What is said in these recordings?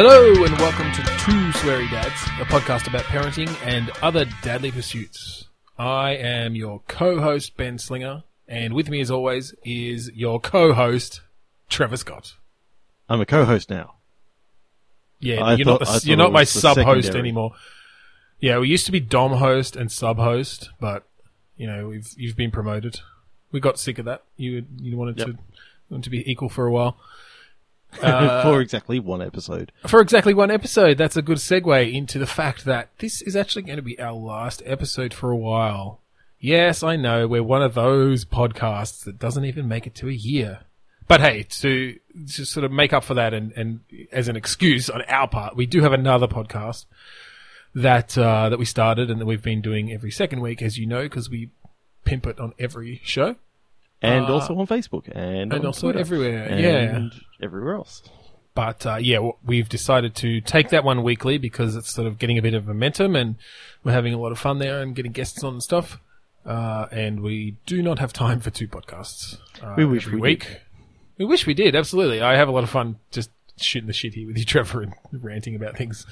Hello and welcome to Two Sweary Dads, a podcast about parenting and other dadly pursuits. I am your co-host Ben Slinger, and with me as always is your co-host Trevor Scott. I'm a co-host now. Yeah, I you're not thought- I the, thought you're it not my was the sub-host secondary. anymore. Yeah, we used to be dom host and sub-host, but you know we've you've been promoted. We got sick of that. You you wanted Yep. to wanted to be equal for a while. Uh, for exactly one episode. for exactly one episode. That's a good segue into the fact that this is actually going to be our last episode for a while. Yes, I know we're one of those podcasts that doesn't even make it to a year. But hey, to, to sort of make up for that and, and as an excuse on our part, we do have another podcast that, uh, that we started and that we've been doing every second week, as you know, because we pimp it on every show And Uh, also on Facebook and, and on also Twitter everywhere. and yeah. everywhere else. But uh, yeah, we've decided to take that one weekly because it's sort of getting a bit of momentum, and we're having a lot of fun there and getting guests on and stuff. Uh, and we do not have time for two podcasts. Uh, We wish every we week. did. We wish we did. Absolutely, I have a lot of fun just shooting the shit here with you, Trevor, and ranting about things,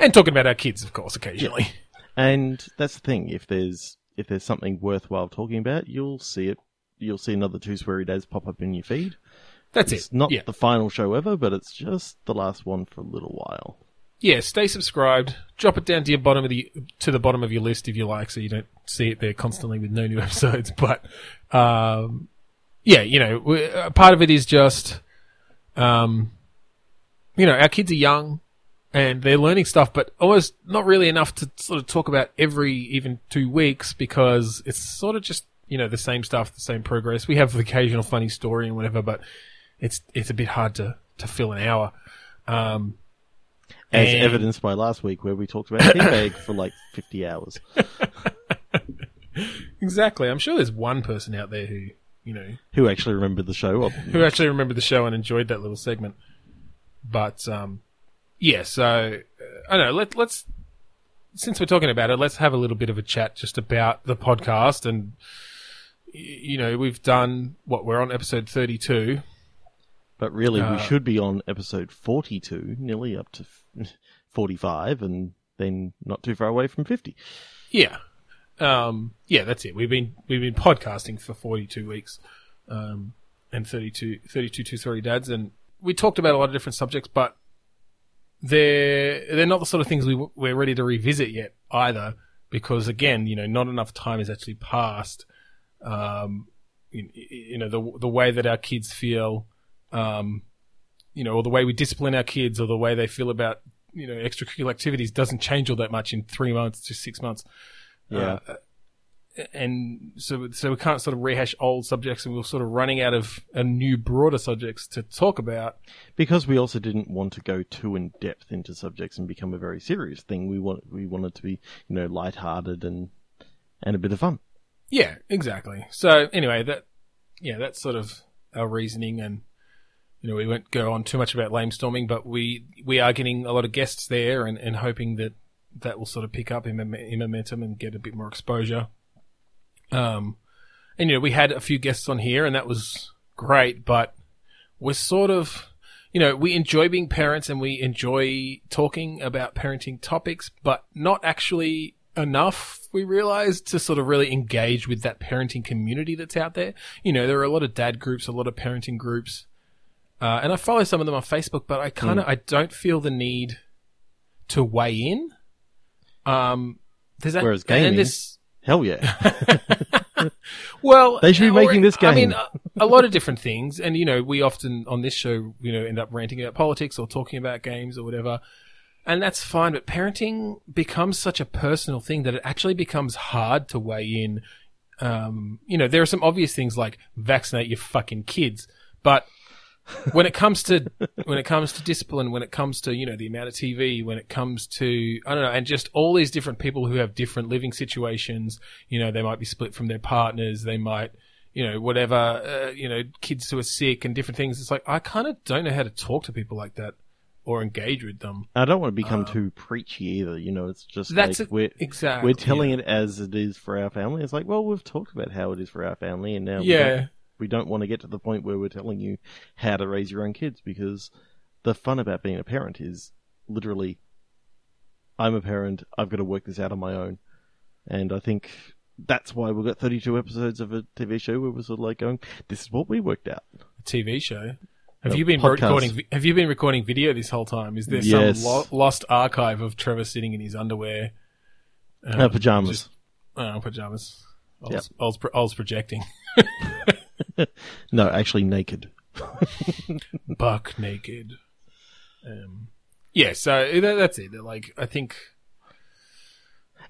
and talking about our kids, of course, occasionally. And that's the thing. If there's if there's something worthwhile talking about, you'll see it. You'll see another two sweary dads pop up in your feed. That's It's it. not yeah. the final show ever, but it's just the last one for a little while. yeah, stay subscribed. Drop it down to your bottom of the to the bottom of your list if you like, so you don't see it there constantly with no new episodes. But um, yeah, you know, uh, part of it is just, um, you know, our kids are young and they're learning stuff, but almost not really enough to sort of talk about every even two weeks because it's sort of just you know the same stuff, the same progress. We have the occasional funny story and whatever, but it's it's a bit hard to to fill an hour. Um, As And- evidenced by last week where we talked about teabag for like 50 hours. Exactly. I'm sure there's one person out there who, you know, Who actually remembered the show? who actually remembered the show and enjoyed that little segment. But um, yeah, so uh, I don't know. Let, let's since we're talking about it, let's have a little bit of a chat just about the podcast. And you know, we've done what we're on episode 32. But really, Uh, we should be on episode 42, nearly up to 45, and then not too far away from 50. Yeah, um, yeah, that's it. We've been we've been podcasting for 42 weeks, um, and 32, 32 two sweary dads, and we talked about a lot of different subjects, but they're they're not the sort of things we we're ready to revisit yet either, because again, you know, not enough time has actually passed. Um, you, you know, the the way that our kids feel, um, you know, or the way we discipline our kids, or the way they feel about you know extracurricular activities doesn't change all that much in three months to six months. Yeah. Uh, and so so we can't sort of rehash old subjects, and we're sort of running out of a new broader subjects to talk about. Because we also didn't want to go too in depth into subjects and become a very serious thing. We want we wanted to be, you know, light-hearted and and a bit of fun. Yeah, exactly. So anyway, that yeah, that's sort of our reasoning, and you know we won't go on too much about lame storming, but we we are getting a lot of guests there, and, and hoping that that will sort of pick up in, in momentum and get a bit more exposure. Um, and you know we had a few guests on here, and that was great, but we're sort of you know, we enjoy being parents and we enjoy talking about parenting topics, but not actually enough, we realize, to sort of really engage with that parenting community that's out there. You know, there are a lot of dad groups, a lot of parenting groups, uh, and I follow some of them on Facebook, but I kind of, I don't feel the need to weigh in. Um, there's that, Whereas and gaming- this, Hell yeah. well, They should be or- making this game. I mean, a, a lot of different things, and you know, we often on this show, you know, end up ranting about politics or talking about games or whatever, and that's fine. But parenting becomes such a personal thing that it actually becomes hard to weigh in. Um, you know, there are some obvious things like vaccinate your fucking kids, but when it comes to when it comes to discipline, when it comes to you know the amount of TV, when it comes to I don't know, and just all these different people who have different living situations. You know, they might be split from their partners. They might, you know, whatever. Uh, you know, kids who are sick and different things. It's like I kind of don't know how to talk to people like that or engage with them. I don't want to become uh, too preachy either. You know, it's just That's like a- we're exactly, we're telling yeah. it as it is for our family. It's like, well, we've talked about how it is for our family, and now we Yeah. don't, we don't want to get to the point where we're telling you how to raise your own kids because the fun about being a parent is literally, I'm a parent. I've got to work this out on my own, and I think that's why we've got 32 episodes of a TV show where we're sort of like going, "This is what we worked out." A TV show. Have you been podcast. recording? Have you been recording video this whole time? Is there Yes. some lo- lost archive of Trevor sitting in his underwear? Um, Uh, pajamas. just- oh, pajamas. I Yep. was, I was, I was projecting. No, actually naked. Buck naked. Um, yeah, so that, that's it. Like, I think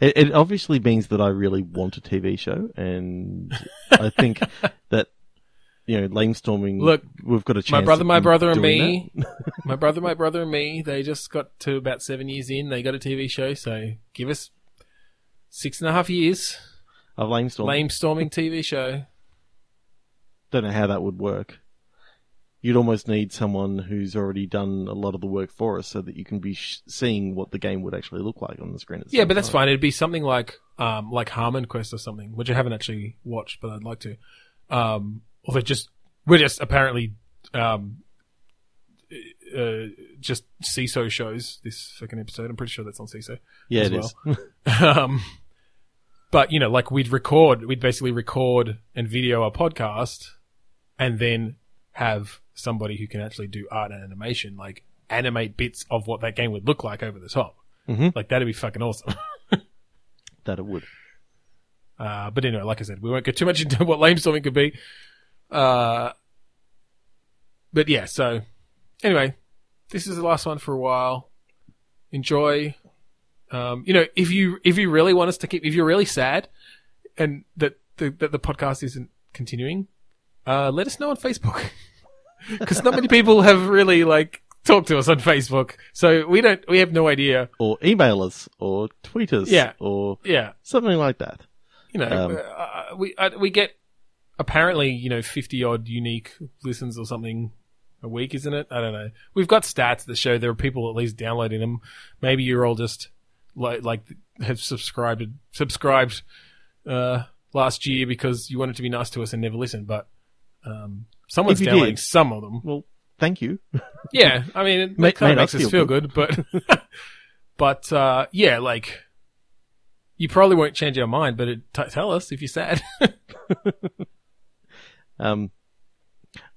It, it obviously means that I really want a TV show, and I think that you know, lamestorming. Look, we've got a chance. my brother, my brother, and me, my brother, my brother, and me. They just got to about seven years in. They got a TV show. So give us six and a half years. Of lamestorm. Lame storming TV show. Don't know how that would work. You'd almost need someone who's already done a lot of the work for us, so that you can be sh- seeing what the game would actually look like on the screen. The Yeah, but that's time. fine. It'd be something like um like Harmon Quest or something, which I haven't actually watched, but I'd like to. Um, although just we're just apparently um uh, just Seeso shows this second episode. I'm pretty sure that's on Seeso. Yeah, as it is. um, but you know, like we'd record, we'd basically record and video a podcast, and then have somebody who can actually do art and animation, like animate bits of what that game would look like over the top. Mhm. Like that'd be fucking awesome. that it would. Uh, but anyway, like I said, we won't get too much into what lamestorming could be. Uh, but yeah, so anyway, this is the last one for a while. Enjoy. Um, you know, if you if you really want us to keep, if you're really sad and that the that the podcast isn't continuing, uh, let us know on Facebook because not many people have really like talked to us on Facebook, so we don't we have no idea. Or email us, or tweet us, Yeah. or Yeah, something like that. you know, Um, uh, we uh, we get apparently you know fifty odd unique listens or something a week, isn't it? I don't know. We've got stats that show there are people at least downloading them. Maybe you're all just like like have subscribed subscribed uh, last year because you wanted to be nice to us and never listened, but um, someone's downloading did- some of them. Well, thank you. Yeah, I mean, it kind of makes us feel feel good, but but uh, yeah, like you probably won't change our mind, but it, t- tell us if you're sad. Um,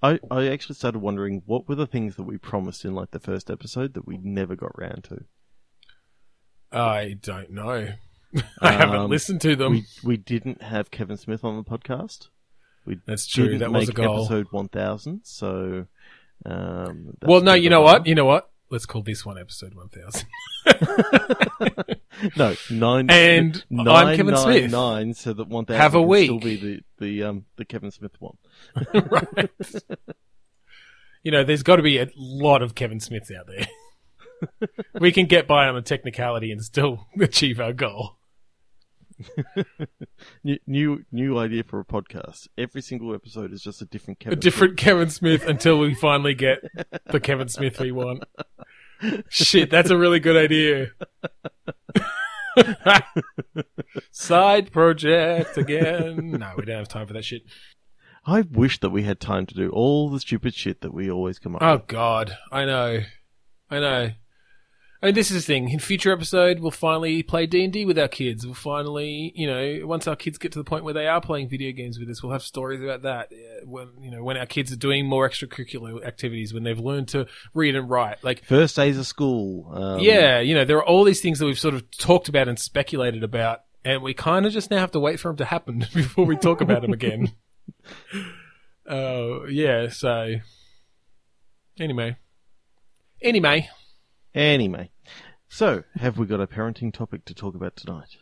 I I actually started wondering what were the things that we promised in like the first episode that we never got round to. I don't know. I haven't Um, listened to them. We we didn't have Kevin Smith on the podcast. We That's true. didn't That make was a goal. episode one thousand. So, um, well, no, you know what? You know what? Let's call this one episode 1000. No, nine And nine, I'm Kevin nine, Smith. Nine, so that one thousand Have a can still week. be the the um the Kevin Smith one. right. you know, there's got to be a lot of Kevin Smiths out there. we can get by on a technicality and still achieve our goal. New, new new idea for a podcast. Every single episode is just a different Kevin. A different Kevin Smith until we finally get the Kevin Smith we want. Shit, that's a really good idea. Side project again. No, we don't have time for that shit. I wish that we had time to do all the stupid shit that we always come up Oh with. God, I know, I know. I mean, this is the thing. In future episode, we'll finally play D and D with our kids. We'll finally, you know, once our kids get to the point where they are playing video games with us, we'll have stories about that. Uh, When you know, when our kids are doing more extracurricular activities, when they've learned to read and write, like First days of school. Um, yeah, you know, there are all these things that we've sort of talked about and speculated about, and we kind of just now have to wait for them to happen before we talk about them again. Uh, yeah. So anyway, anyway. Anyway, so have we got a parenting topic to talk about tonight?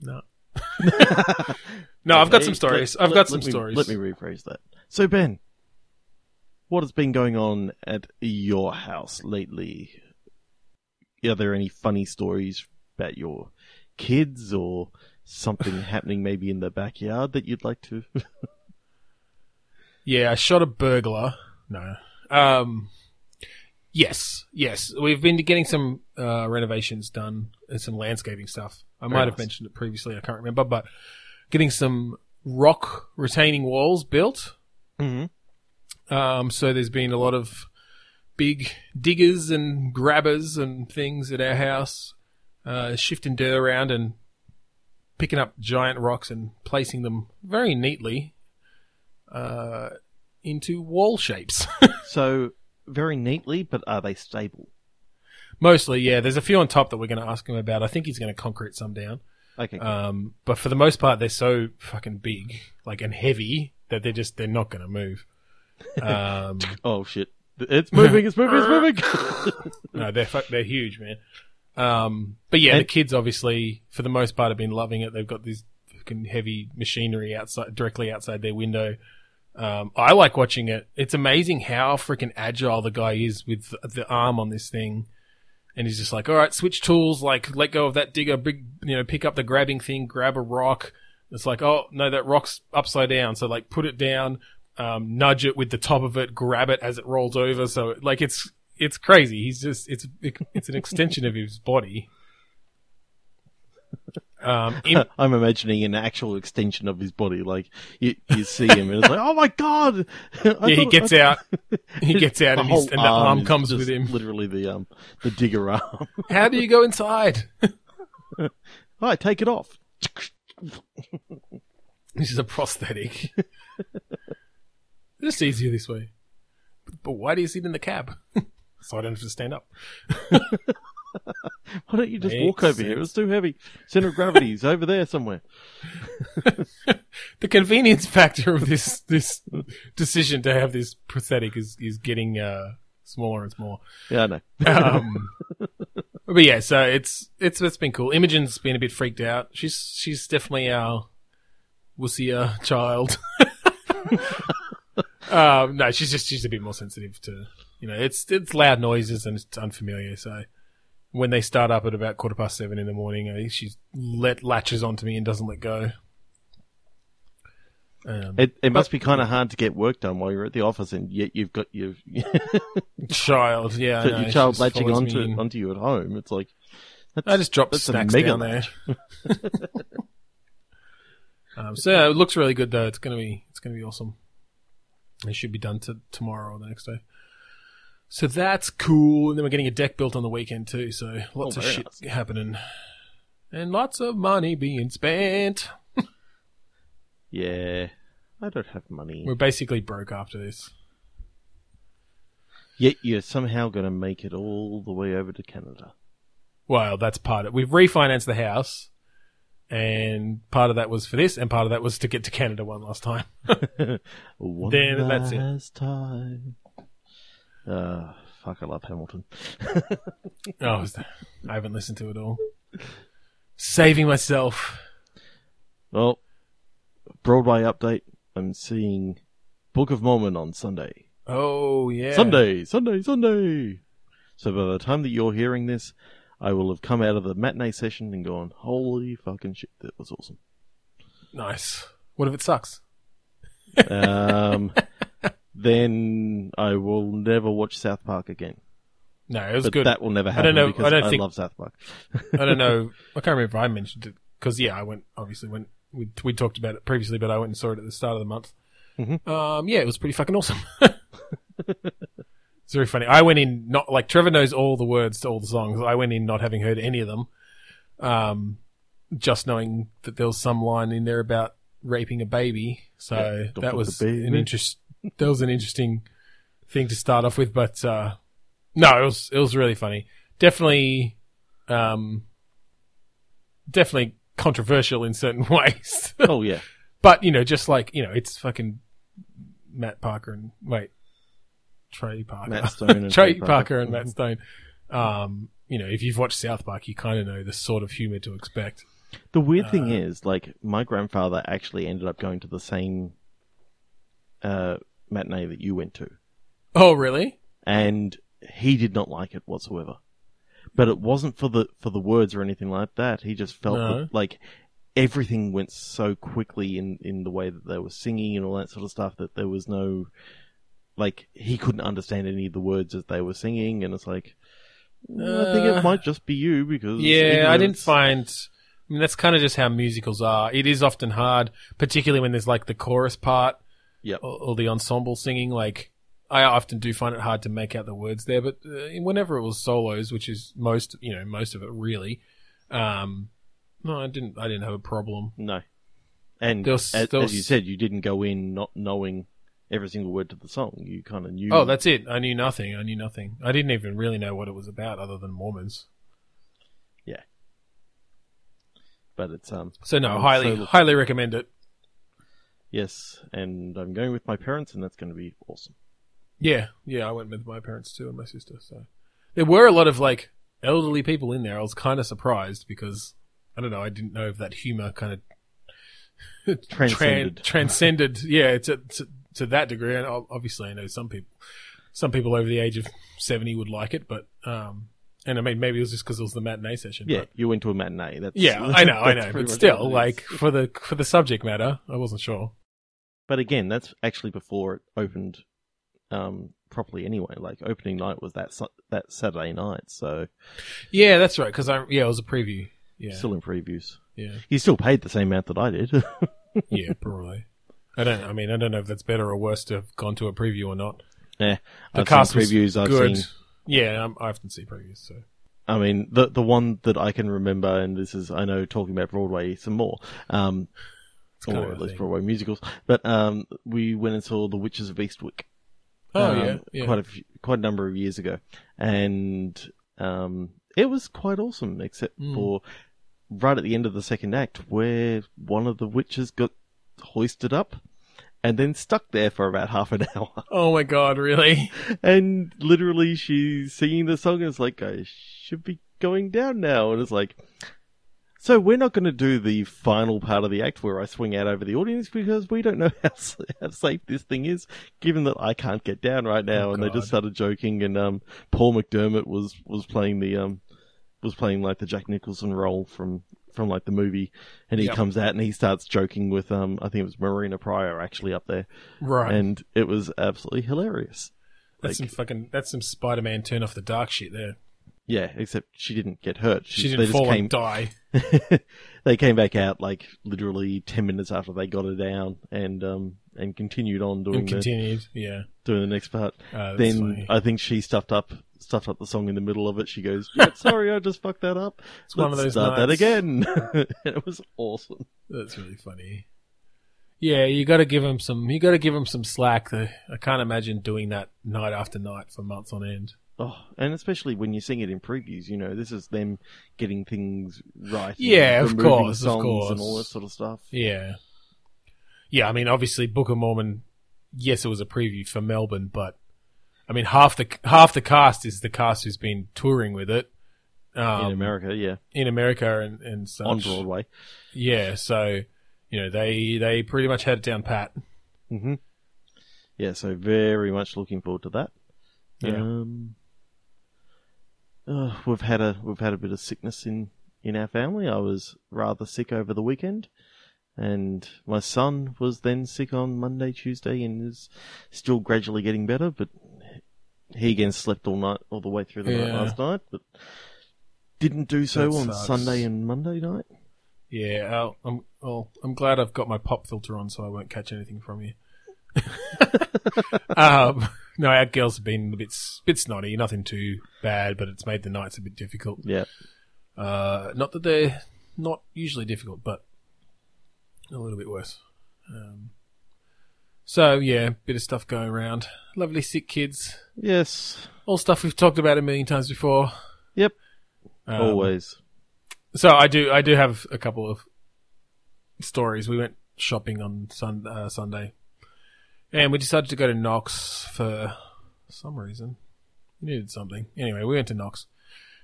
No. no, I've got some stories. let- I've let- got some let me- stories. Let me rephrase that. So Ben, what has been going on at your house lately? Are there any funny stories about your kids or something happening maybe in the backyard that you'd like to? Yeah, I shot a burglar. No. Um, yes, yes. We've been getting some uh, renovations done and some landscaping stuff. I Very might have mentioned it previously. I can't remember, but getting some rock retaining walls built. mm-hmm. Um, so there's been a lot of big diggers and grabbers and things at our house, uh, shifting dirt around and picking up giant rocks and placing them very neatly uh, into wall shapes. So very neatly, but are they stable? Mostly, yeah. There's a few on top that we're going to ask him about. I think he's going to concrete some down. Okay. Um, but for the most part, they're so fucking big, like and heavy that they're just they're not going to move. Um, oh shit! It's moving. It's moving. It's moving. no, they're fu- they're huge, man. Um, but yeah, the kids obviously, for the most part, have been loving it. They've got this fucking heavy machinery outside, directly outside their window. Um, I like watching it. It's amazing how freaking agile the guy is with the, arm on this thing. And he's just like, all right, switch tools, like let go of that digger, big, you know, pick up the grabbing thing, grab a rock. It's like, oh no, that rock's upside down. So like put it down, um, nudge it with the top of it, grab it as it rolls over. So like it's, it's crazy. He's just, it's, it's an extension of his body. Um, in- I'm imagining an actual extension of his body. Like you, you see him, and it's like, oh my god! I yeah, he gets I- out. He gets out, and, and the arm is comes with him. Literally the um the digger arm. How do you go inside? Right, take it off. This is a prosthetic. It's easier this way. But why do you sit in the cab? so I don't have to stand up. Why don't you just Makes walk over here? It's too heavy. Center of gravity is over there somewhere. The convenience factor of this this decision to have this prosthetic is is getting uh, smaller and smaller. Yeah, I know. Um, but yeah, so it's it's it's been cool. Imogen's been a bit freaked out. She's she's definitely our wussier child. um, no, she's just she's a bit more sensitive to you know it's it's loud noises and it's unfamiliar. So when they start up at about quarter past seven in the morning, think she's let latches onto me and doesn't let go. Um, It it must be kind of hard to get work done while you're at the office, and yet you've got your child, yeah, know, your child latching onto in. onto you at home. It's like I just dropped snacks down there. um, so yeah, it looks really good though. It's gonna be it's gonna be awesome. It should be done to tomorrow or the next day. So that's cool. And then we're getting a deck built on the weekend too. So lots Oh, of shit nice. happening, and lots of money being spent. yeah. I don't have money. We're basically broke after this. Yet you're somehow going to make it all the way over to Canada. Well, that's part of it. We've refinanced the house, and part of that was for this, and part of that was to get to Canada one last time. One Then that's it. last time. Uh, fuck, I love Hamilton. Oh, I haven't listened to it all. Saving myself. Well, Broadway update. I'm seeing Book of Mormon on Sunday. Oh yeah, Sunday, Sunday, Sunday. So by the time that you're hearing this, I will have come out of the matinee session and gone, holy fucking shit, that was awesome. Nice. What if it sucks? Um, then I will never watch South Park again. No, it was but good. that will never happen. I don't know- because I don't I think- love South Park. I don't know. I can't remember if I mentioned it because yeah, I went obviously went we we talked about it previously, but I went and saw it at the start of the month. Mhm. Um, yeah, it was pretty fucking awesome. it's very funny. I went in not like Trevor knows all the words to all the songs. I went in not having heard any of them, um, just knowing that there was some line in there about raping a baby. So Yeah, that was an interest. That was an interesting thing to start off with, but uh, no, it was it was really funny. Definitely, um, definitely controversial in certain ways. oh yeah. but you know, just like you know, it's fucking Matt Parker and wait, Trey Parker, Matt Stone and Trey Trey Parker. Parker. and Matt Stone. Um, you know, if you've watched South Park, you kind of know the sort of humor to expect. The weird thing Uh, is, like, my grandfather actually ended up going to the same uh, matinee that you went to, Oh, really? and he did not like it whatsoever. But it wasn't for the for the words or anything like that. He just felt No. that, like everything went so quickly in in the way that they were singing and all that sort of stuff that there was no like he couldn't understand any of the words as they were singing, and it's like. I think Uh, it might just be you because Yeah, I didn't find. I mean, that's kind of just how musicals are. It is often hard, particularly when there's like the chorus part Yep. or, or the ensemble singing. Like, I often do find it hard to make out the words there, but uh, whenever it was solos, which is most, you know, most of it really, um, no, I didn't, I didn't have a problem. No. And was- as, there as you said, you didn't go in not knowing every single word to the song. You kind of knew. Oh, that's it. I knew nothing. I knew nothing. I didn't even really know what it was about other than Mormons. Yeah, but it's um So no, highly, highly recommend it. Yes, and I'm going with my parents, and that's going to be awesome. Yeah, yeah, I went with my parents too and my sister. So there were a lot of like elderly people in there. I was kind of surprised because I don't know. I didn't know if that humor kind of Transcended. transcended. Yeah, to, to to that degree. And obviously, I know some people, some people over the age of seventy would like it, but um, and I mean maybe it was just because it was the matinee session. Yeah, but- you went to a matinee. That's yeah, I know, I know, but still, what it is. like for the for the subject matter, I wasn't sure. But again, that's actually before it opened um, properly. Anyway, like opening night was that Su- that Saturday night, so Yeah, that's right. Because I yeah, it was a preview. Yeah, still in previews. yeah. You still paid the same amount that I did. Yeah, probably. I don't. I mean, I don't know if that's better or worse to have gone to a preview or not. yeah, The I've cast previews. I've good. seen. Yeah, I often see previews. So I mean, the the one that I can remember, and this is I know talking about Broadway some more, um, or at least thing. Broadway musicals. But um, we went and saw The Witches of Eastwick. oh um, yeah, yeah. quite a few, quite a number of years ago, and um, it was quite awesome, except Mm. for right at the end of the second act, where one of the witches got hoisted up and then stuck there for about half an hour, oh my god, really? and literally she's singing the song, and it's like I should be going down now, and it's like. So we're not going to do the final part of the act where I swing out over the audience because we don't know how, how safe this thing is, given that I can't get down right now. Oh, and they just started joking, and um, Paul McDermott was was playing the um, was playing like the Jack Nicholson role from from like the movie, and he Yep. comes out and he starts joking with um, I think it was Marina Prior actually up there, Right. and it was absolutely hilarious. that's like- some fucking. That's some Spider-Man turn off the dark shit there. Yeah, except she didn't get hurt. She didn't fall came, and die. they came back out like literally ten minutes after they got her down, and um and continued on doing And the continued. Yeah. doing the next part. Uh, then funny. I think she stuffed up stuffed up the song in the middle of it. She goes, "Yeah, sorry, I just fucked that up. It's one of those start that again." and it was awesome. That's really funny. Yeah, you got to give him some. You got to give him some slack. The, I can't imagine doing that night after night for months on end. Oh, and especially when you sing it in previews, you know, this is them getting things right. Yeah, of course, of course. and all that sort of stuff. Yeah, yeah. I mean, obviously, Book of Mormon. Yes, it was a preview for Melbourne, but I mean, half the half the cast is the cast who's been touring with it um, in America, yeah, in America and and such. on Broadway. Yeah, so you know they they pretty much had it down pat. hmm Yeah, so very much looking forward to that. Yeah. Um, uh, we've had a we've had a bit of sickness in in our family. I was rather sick over the weekend, and my son was then sick on Monday, Tuesday, and is still gradually getting better. But he again slept all night, all the way through the night last night, but didn't do so That on sucks. Sunday and Monday night. Yeah, I'll, I'm well. I'm glad I've got my pop filter on, so I won't catch anything from you. um, no, our girls have been a bit bit snotty. Nothing too bad, but it's made the nights a bit difficult. Yeah, Uh, not that they're not usually difficult, but a little bit worse. Um, so yeah, bit of stuff going around. Lovely sick kids. yes, All stuff we've talked about a million times before. yep, Um, always. So I do, I do have a couple of stories. We went shopping on sun, uh, Sunday, and we decided to go to Knox for some reason. We needed something. Anyway, we went to Knox,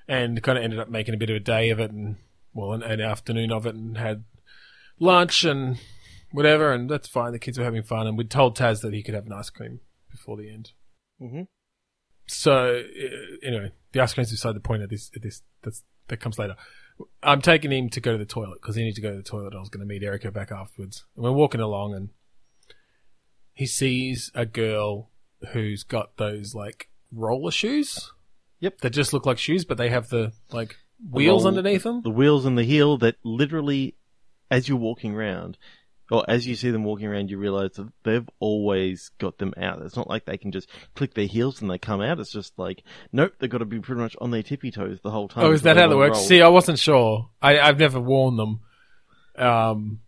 and kind of ended up making a bit of a day of it, and well, an, an afternoon of it, and had lunch and whatever, and that's fine. The kids were having fun, and we told Taz that he could have an ice cream before the end. hmm So uh, anyway, the ice cream's beside the point of this. Of this that's, that comes later. I'm taking him to go to the toilet because he needs to go to the toilet. I was going to meet Erica back afterwards. And we're walking along, and he sees a girl who's got those like roller shoes. Yep. That just look like shoes, but they have the like wheels roll- underneath them. the wheels and the heel that literally, as you're walking around, or as you see them walking around, you realize that they've always got them out. It's not like they can just click their heels and they come out. It's just like, nope, they've got to be pretty much on their tippy toes the whole time. Oh, is that how that works? roll. See, I wasn't sure. I, I've never worn them. Um,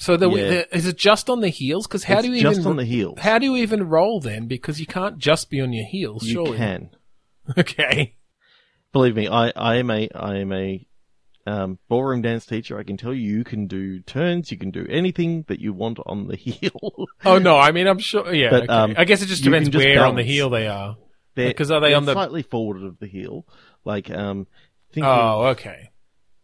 so the, Yeah. the, is it just on the heels? Because how It's do you just even on the heels? how do you even roll then? Because you can't just be on your heels. you surely. can. Okay. Believe me, I, I am a I am a um, ballroom dance teacher. I can tell you, you can do turns, you can do anything that you want on the heel. Oh no, I mean I'm sure. Yeah. But, okay. um, I guess it just depends just where on the heel they are. Because are they on the- slightly forward of the heel? Like um, think Oh, of, okay.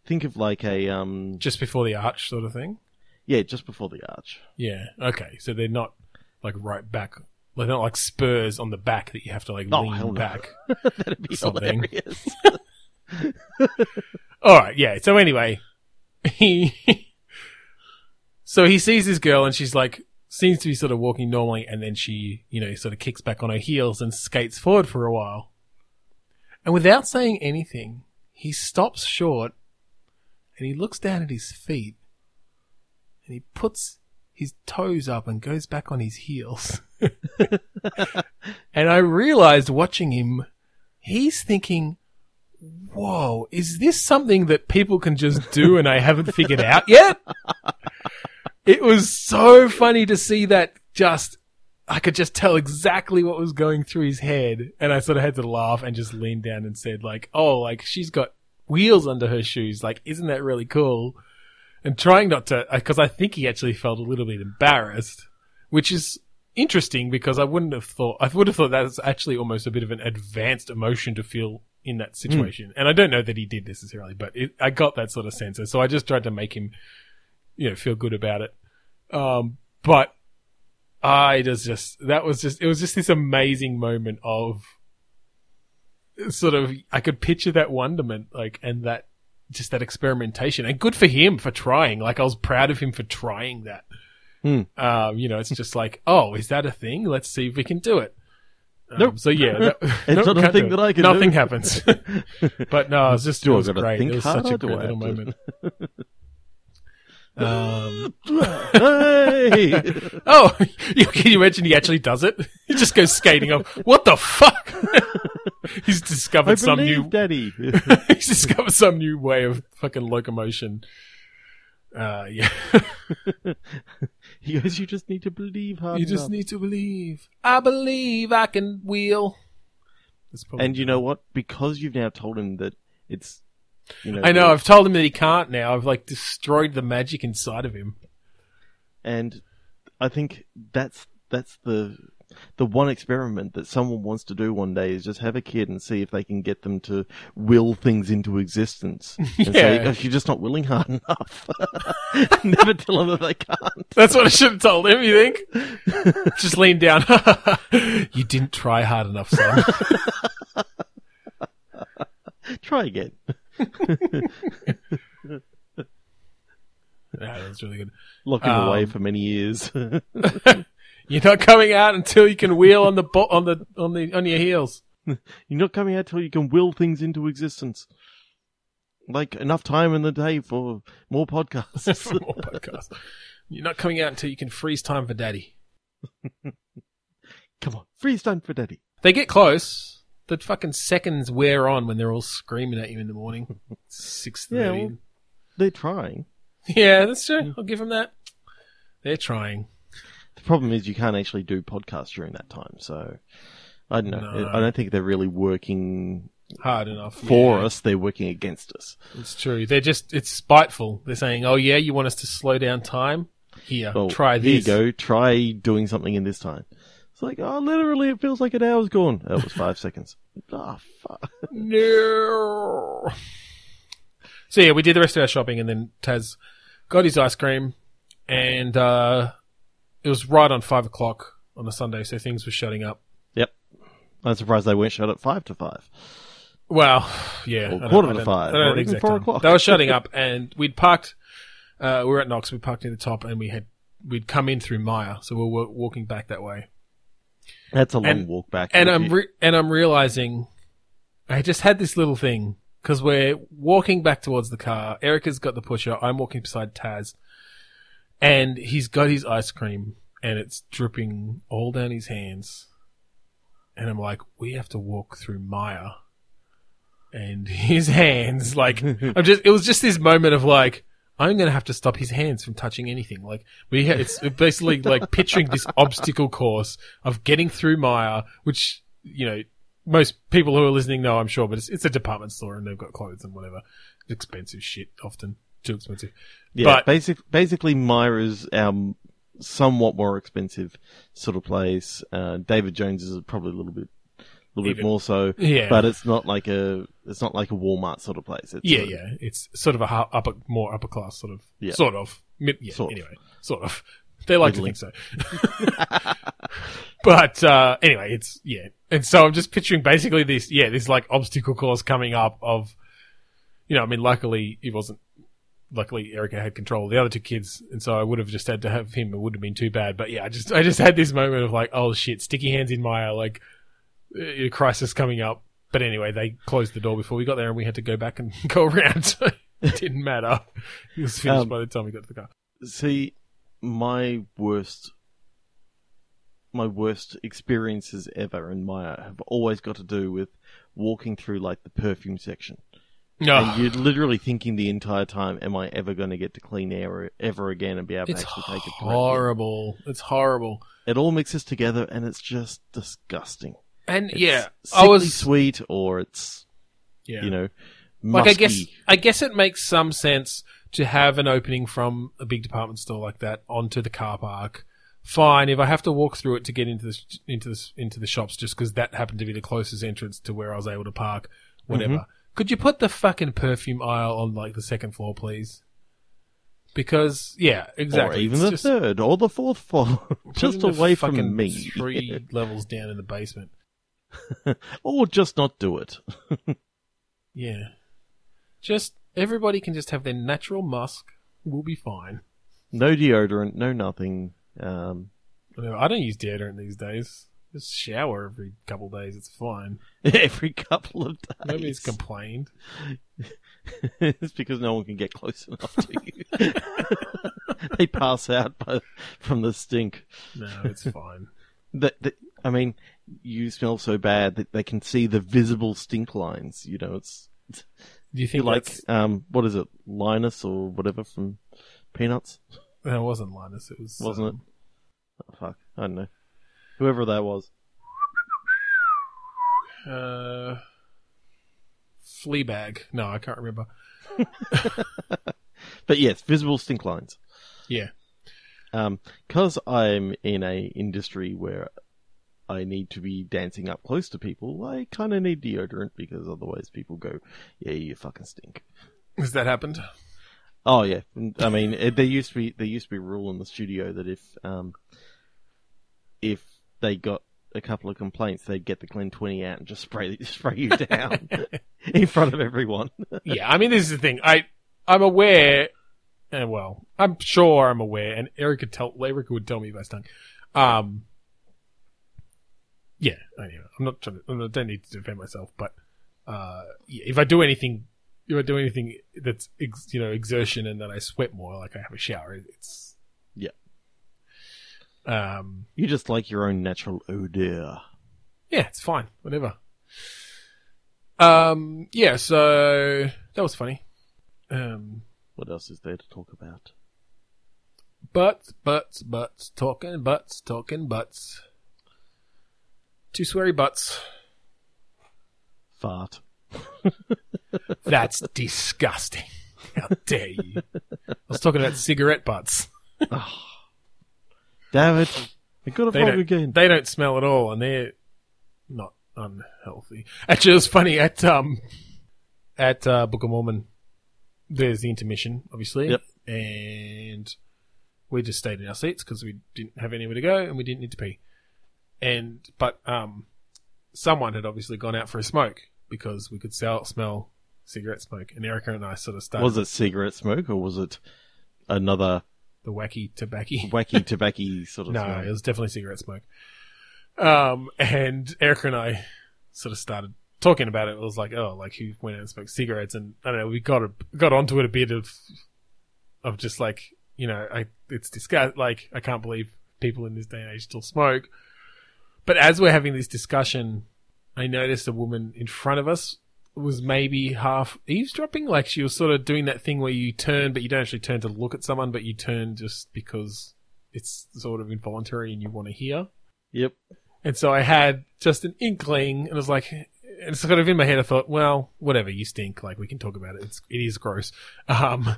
think of like a um, Just before the arch, sort of thing. Yeah, just before the arch. Yeah. Okay. So they're not like right back. They're not like spurs on the back that you have to like Oh, lean back. That'd be Something. hilarious. All right, yeah. So anyway, he so he sees this girl and she's like seems to be sort of walking normally, and then she, you know, sort of kicks back on her heels and skates forward for a while. And without saying anything, he stops short and he looks down at his feet and he puts his toes up and goes back on his heels. and I realized watching him, he's thinking, whoa, is this something that people can just do and I haven't figured out yet? it was so funny to see that just, I could just tell exactly what was going through his head. And I sort of had to laugh and just leaned down and said like, oh, like she's got wheels under her shoes. Like, isn't that really cool? And trying not to, because I think he actually felt a little bit embarrassed, which is interesting because I wouldn't have thought, I would have thought that was actually almost a bit of an advanced emotion to feel in that situation. And I don't know that he did necessarily, but it, I got that sort of sense. And so I just tried to make him, you know, feel good about it. Um, but I was just, that was just, it was just this amazing moment of sort of, I could picture that wonderment, like, and that, just that experimentation. And good for him for trying. Like, I was proud of him for trying that. Hmm. Um, you know, it's just like, oh, is that a thing? Let's see if we can do it. Um, Nope. So yeah, that, It's nope, not a thing that I can Nothing do. happens. but no, it was just, it Do I was great. think It was such a great little moment. Um, hey! oh, you- can you imagine he actually does it? He just goes skating up. What the fuck? He's I discovered some believe, new. Daddy. He's discovered some new way of fucking locomotion. Uh, yeah. he goes, you just need to believe hard you just need to believe. I believe I can wheel. And you know what? Because you've now told him that it's, you know, I know. I've told him that he can't now. I've like destroyed the magic inside of him. and I think that's that's the the one experiment that someone wants to do one day is just have a kid and see if they can get them to will things into existence. And say, Yeah. "Oh, you're just not willing hard enough. Never tell them that they can't. That's what I should have told him. You think? Just lean down. you didn't try hard enough, son. Try again. Yeah, that's really good. Lock him away Um, for many years. You're not coming out until you can wheel on the bo- on the on the on your heels. You're not coming out till you can will things into existence. Like enough time in the day for more podcasts. For more podcasts. You're not coming out until you can freeze time for daddy. Come on, freeze time for daddy. They get close. The fucking seconds wear on when they're all screaming at you in the morning. Six Yeah, well- They're trying. Yeah, that's true. I'll give them that. They're trying. Problem is you can't actually do podcasts during that time. So I don't know. No. I don't think they're really working Hard enough for yeah. us. They're working against us. It's true. They're just it's spiteful. They're saying, "Oh yeah, you want us to slow down time? Here, Well, try here this." you go. Try doing something in this time. It's like, oh, literally, it feels like an hour's gone. That was five seconds. Ah, fuck. No. So yeah, we did the rest of our shopping, and then Taz got his ice cream, and uh, it was right on five o'clock on a Sunday, so things were shutting up. Yep. I'm surprised they weren't shut at five to five. Well, yeah, Or quarter to five, I don't know or the even four time. o'clock. They were shutting up, and we'd parked. Uh, we were at Knox. We parked near the top, and we had we'd come in through Myer, so we were wa- walking back that way. That's a long And- walk back. And I'm re- and I'm realizing I just had this little thing because we're walking back towards the car. Erica's got the pusher. I'm walking beside Taz, and he's got his ice cream and it's dripping all down his hands. And I'm like, we have to walk through Myer. And his hands, like, I'm just, it was just this moment of like, I'm going to have to stop his hands from touching anything. Like, we, ha- it's basically like picturing this obstacle course of getting through Myer, which, you know, most people who are listening know, I'm sure, but it's, it's a department store and they've got clothes and whatever. Expensive shit, often. Too expensive. Yeah, But- basic, basically, Myer's um, somewhat more expensive sort of place. Uh, David Jones is probably a little bit, a little bit more so. Yeah. But it's not like a, it's not like a Walmart sort of place. It's Yeah, sort of- yeah. It's sort of a upper, more upper class sort of, Yeah. sort of. Yeah, Sort of. anyway, sort of. They like Middling. to think so. but, uh, anyway, it's, yeah. And so I'm just picturing basically this, yeah, this like obstacle course coming up of, you know, I mean, luckily it wasn't, luckily Erica had control of the other two kids. And so I would have just had to have him. It wouldn't have been too bad. But yeah, I just, I just had this moment of like, oh shit, sticky hands in Myer, like, a crisis coming up. But anyway, they closed the door before we got there and we had to go back and go around. So it didn't matter. It was finished Um, by the time we got to the car. See, my worst, my worst experiences ever in Myer have always got to do with walking through like the perfume section. No, And you're literally thinking the entire time, am I ever going to get to clean air ever again and be able it's to actually take it? horrible. It's horrible. It all mixes together and it's just disgusting. And It's yeah, I was, sweet or it's, yeah. you know, like I guess, I guess it makes some sense to have an opening from a big department store like that onto the car park. Fine, if I have to walk through it to get into the into the into the shops, just because that happened to be the closest entrance to where I was able to park, whatever. Mm-hmm. Could you put the fucking perfume aisle on like the second floor, please? Because yeah, exactly. Or even It's the just- third or the fourth floor. just away fucking from me. Three levels down in the basement. or just not do it. Yeah. Just everybody can just have their natural musk. We'll be fine. No deodorant, no nothing. Um, I don't use deodorant these days. Just shower every couple of days. It's fine. every couple of days. Nobody's complained. it's because no one can get close enough to you. they pass out by, from the stink. No, it's fine. That, that, I mean, you smell so bad that they can see the visible stink lines. You know, it's, Do you think like that's- um, what is it, Linus or whatever from Peanuts? No, it wasn't Linus. It was Wasn't um, Oh, fuck, I don't know. Whoever that was. Uh, Fleabag. No, I can't remember. But yes, visible stink lines. Yeah. Um, cause I'm in a industry where I need to be dancing up close to people, I kind of need deodorant because otherwise people go, yeah, you fucking stink. Has that happened? Oh yeah, I mean, it, there used to be there used to be a rule in the studio that if um, if they got a couple of complaints, they'd get the Glen Twenty out and just spray spray you down in front of everyone. yeah, I mean, this is the thing. I, I'm aware, uh, well, I'm sure I'm aware, and Erica could tell, Erica would tell me if I stunk. Um, yeah, anyway, I'm not trying to, I don't need to defend myself, but, uh, yeah, if I do anything, if I do anything that's, ex, you know, exertion and that I sweat more, like I have a shower, it's. Um, you just like your own natural odor. yeah, it's fine. Whatever. Um, yeah, so that was funny. Um, What else is there to talk about? butts, butts, butts, talking butts, talking butts. Two sweary butts. Fart. That's disgusting. How dare you? I was talking about cigarette butts. Damn it! I got it They wrong again. they don't smell at all, and they're not unhealthy. Actually, it was funny at um at uh, Book of Mormon. There's the intermission, obviously, Yep. and we just stayed in our seats because we didn't have anywhere to go and we didn't need to pee. And but um, someone had obviously gone out for a smoke because we could sell, smell cigarette smoke, and Erica and I sort of started Was it cigarette smoke or was it another the wacky tobacco. wacky tobacco sort of No, smell? it was definitely cigarette smoke. Um, and Erica and I sort of started talking about it. It was like, oh, like who went out and smoked cigarettes, and I don't know. We got a, got onto it a bit of of just like you know, I, it's disgust, like, I can't believe people in this day and age still smoke. But as we're having this discussion, I noticed a woman in front of us was maybe half eavesdropping. Like she was sort of doing that thing where you turn, but you don't actually turn to look at someone, but you turn just because it's sort of involuntary and you want to hear. Yep. And so I had just an inkling, and I was like, and it's kind of in my head. I thought, well, whatever, you stink. Like we can talk about it. It's it is gross. Um,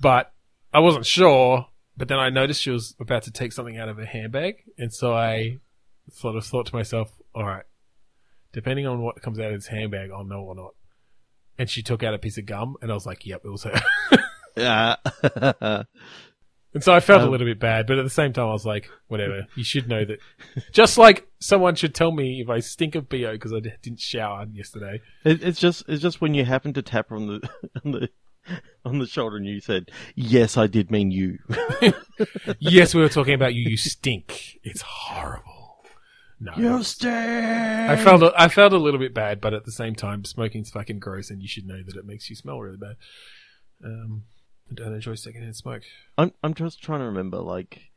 but I wasn't sure. But then I noticed she was about to take something out of her handbag, and so I sort of thought to myself, all right, depending on what comes out of this handbag, I'll know or not. And she took out a piece of gum, and I was like, yep, it was her. Yeah. And so I felt a Um, little bit bad, but at the same time, I was like, whatever. You should know that. Just like someone should tell me if I stink of BO because I didn't shower yesterday. It, it's just it's just when you happen to tap her on the on the on the shoulder and you said, "Yes, I did mean you." yes, we were talking about you. You stink. It's horrible. No. you stink. I felt a, I felt a little bit bad, but at the same time, smoking's fucking gross, and you should know that it makes you smell really bad. Um, I don't enjoy secondhand smoke. I'm I'm just trying to remember, like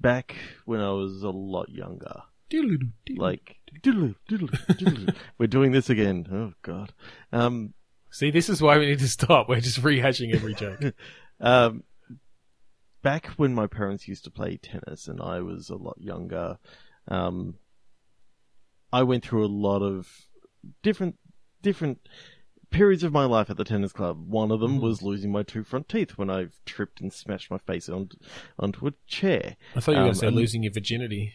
back when I was a lot younger. Like we're doing this again. Oh god. Um, see, this is why we need to stop. We're just rehashing every joke. um, back when my parents used to play tennis and I was a lot younger, um, I went through a lot of different different periods of my life at the tennis club. One of them Mhm. was losing my two front teeth when I tripped and smashed my face onto onto a chair. I thought you were going Um, to say and- losing your virginity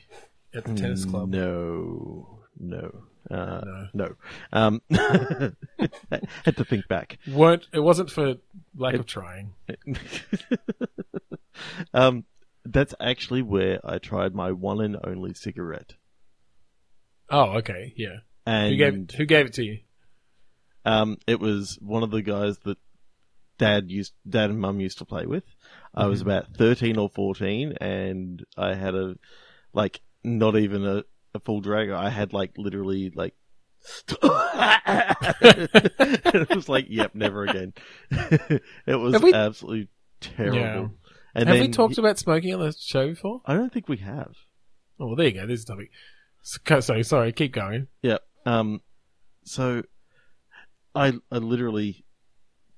at the tennis club. No, no, uh, No. no. Um, had to think back. weren't it wasn't for lack of trying. um, that's actually where I tried my one and only cigarette. Oh, okay, yeah. And Who gave who gave it to you? um, it was one of the guys that dad used, dad and mum used to play with. I was Mhm. about thirteen or fourteen, and I had a like not even a, a full drag. I had like literally like. it was like, yep, never again. it was we- absolutely terrible. Yeah. And Have we talked about smoking on the show before? I don't think we have. Oh, well, there you go. There's a topic. So, so sorry, keep going. Yeah. Um. So, I I literally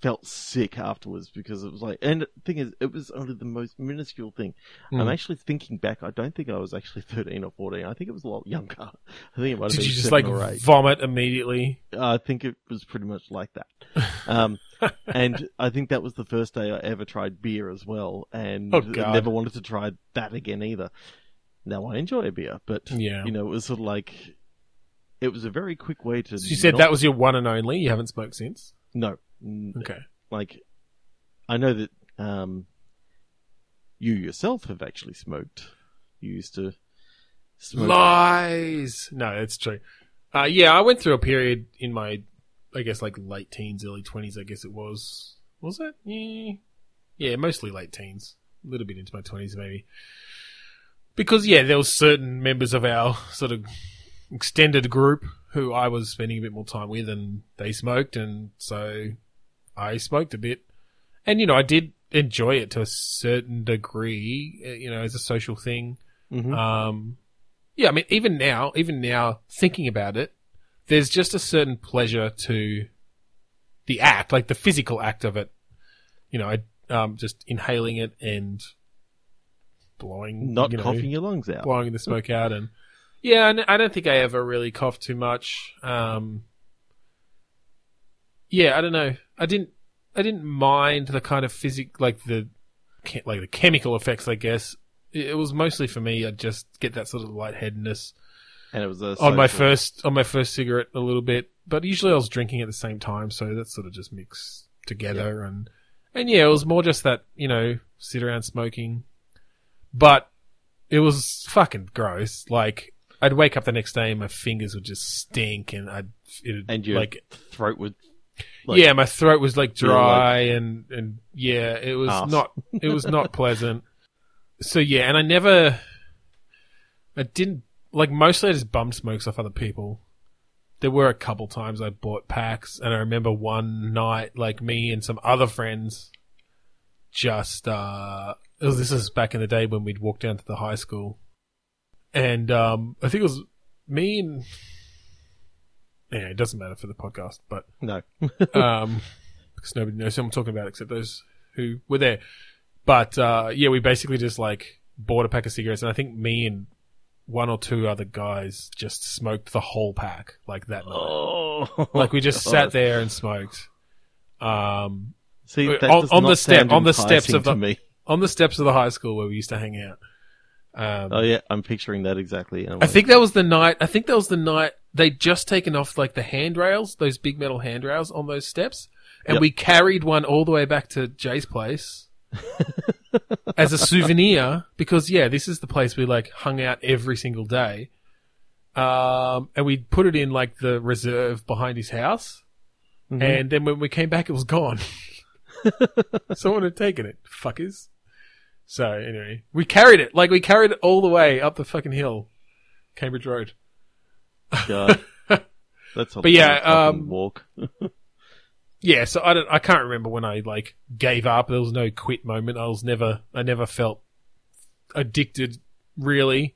felt sick afterwards because it was like, and the thing is, it was only the most minuscule thing. I'm Hmm. actually thinking back. I don't think I was actually 13 or 14. I think it was a lot younger. I think it might Did been you just like vomit immediately? I think it was pretty much like that. Um, and I think that was the first day I ever tried beer as well, and Oh, never wanted to try that again either. Now I enjoy a beer, but Yeah. you know, it was sort of like it was a very quick way to. So you said not- that was your one and only. You haven't smoked since. no, Okay. like I know that um, you yourself have actually smoked. You used to smoke. Lies. No, it's true. Uh, yeah, I went through a period in my, I guess, like late teens, early twenties. I guess it was. Was it? Yeah. Yeah, mostly late teens. A little bit into my twenties, maybe. Because yeah, there was certain members of our sort of extended group who I was spending a bit more time with, and they smoked, and so I smoked a bit. And you know, I did enjoy it to a certain degree. uh, You know, as a social thing. Mhm. Um, yeah, I mean, even now, even now, thinking about it, there's just a certain pleasure to the act, like the physical act of it. You know, I, um, just inhaling it and blowing, Not you know, coughing your lungs out. blowing the smoke out, and yeah, and I don't think I ever really coughed too much. Um, yeah, I don't know. I didn't. I didn't mind the kind of physic, like the, like the chemical effects. I guess it, was mostly for me. I'd just get that sort of lightheadedness and it was a on my first on my first cigarette a little bit, but usually I was drinking at the same time, so that sort of just mixed together and and yeah, it was more just that you know sit around smoking, but it was fucking gross. Like I'd wake up the next day and my fingers would just stink, and I'd and your like throat would. like- yeah, my throat was like dry and and yeah, it was Arse. not it was not pleasant. So yeah, and I never, I didn't like mostly I just bummed smokes off other people. There were a couple times I bought packs, and I remember one night like me and some other friends just uh was, this is back in the day when we'd walk down to the high school, and um, I think it was me and yeah, it doesn't matter for the podcast, but No. um, because nobody knows who I'm talking about except those who were there. But uh, yeah, we basically just like bought a pack of cigarettes, and I think me and one or two other guys just smoked the whole pack like that night. oh, like we just God. sat there and smoked. Um, See, on- does on not the step- on the steps of the- me. On the steps of the high school where we used to hang out. Um, Oh yeah, I'm picturing that exactly. I think that was the night. I think that was the night they'd just taken off like the handrails, those big metal handrails on those steps, and Yep. we carried one all the way back to Jay's place as a souvenir because yeah, this is the place we like hung out every single day. Um, and we put it in like the reserve behind his house, Mhm. and then when we came back, it was gone. Someone had taken it, fuckers. So anyway, we carried it like we carried it all the way up the fucking hill, Cambridge Road. God. That's a But yeah, um, walk. Yeah, so I don't, I can't remember when I like gave up. There was no quit moment. I was never, I never felt addicted really.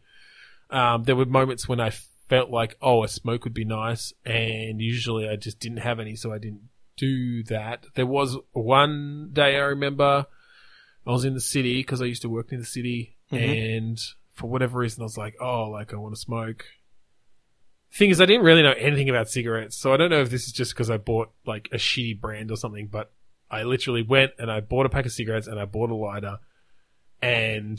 Um, there were moments when I felt like, oh, a smoke would be nice, and usually I just didn't have any, so I didn't do that. There was one day I remember I was in the city because I used to work in the city, Mhm. and for whatever reason I was like, oh, like I want to smoke. Thing is, I didn't really know anything about cigarettes, so I don't know if this is just because I bought like a shitty brand or something. But I literally went and I bought a pack of cigarettes and I bought a lighter, and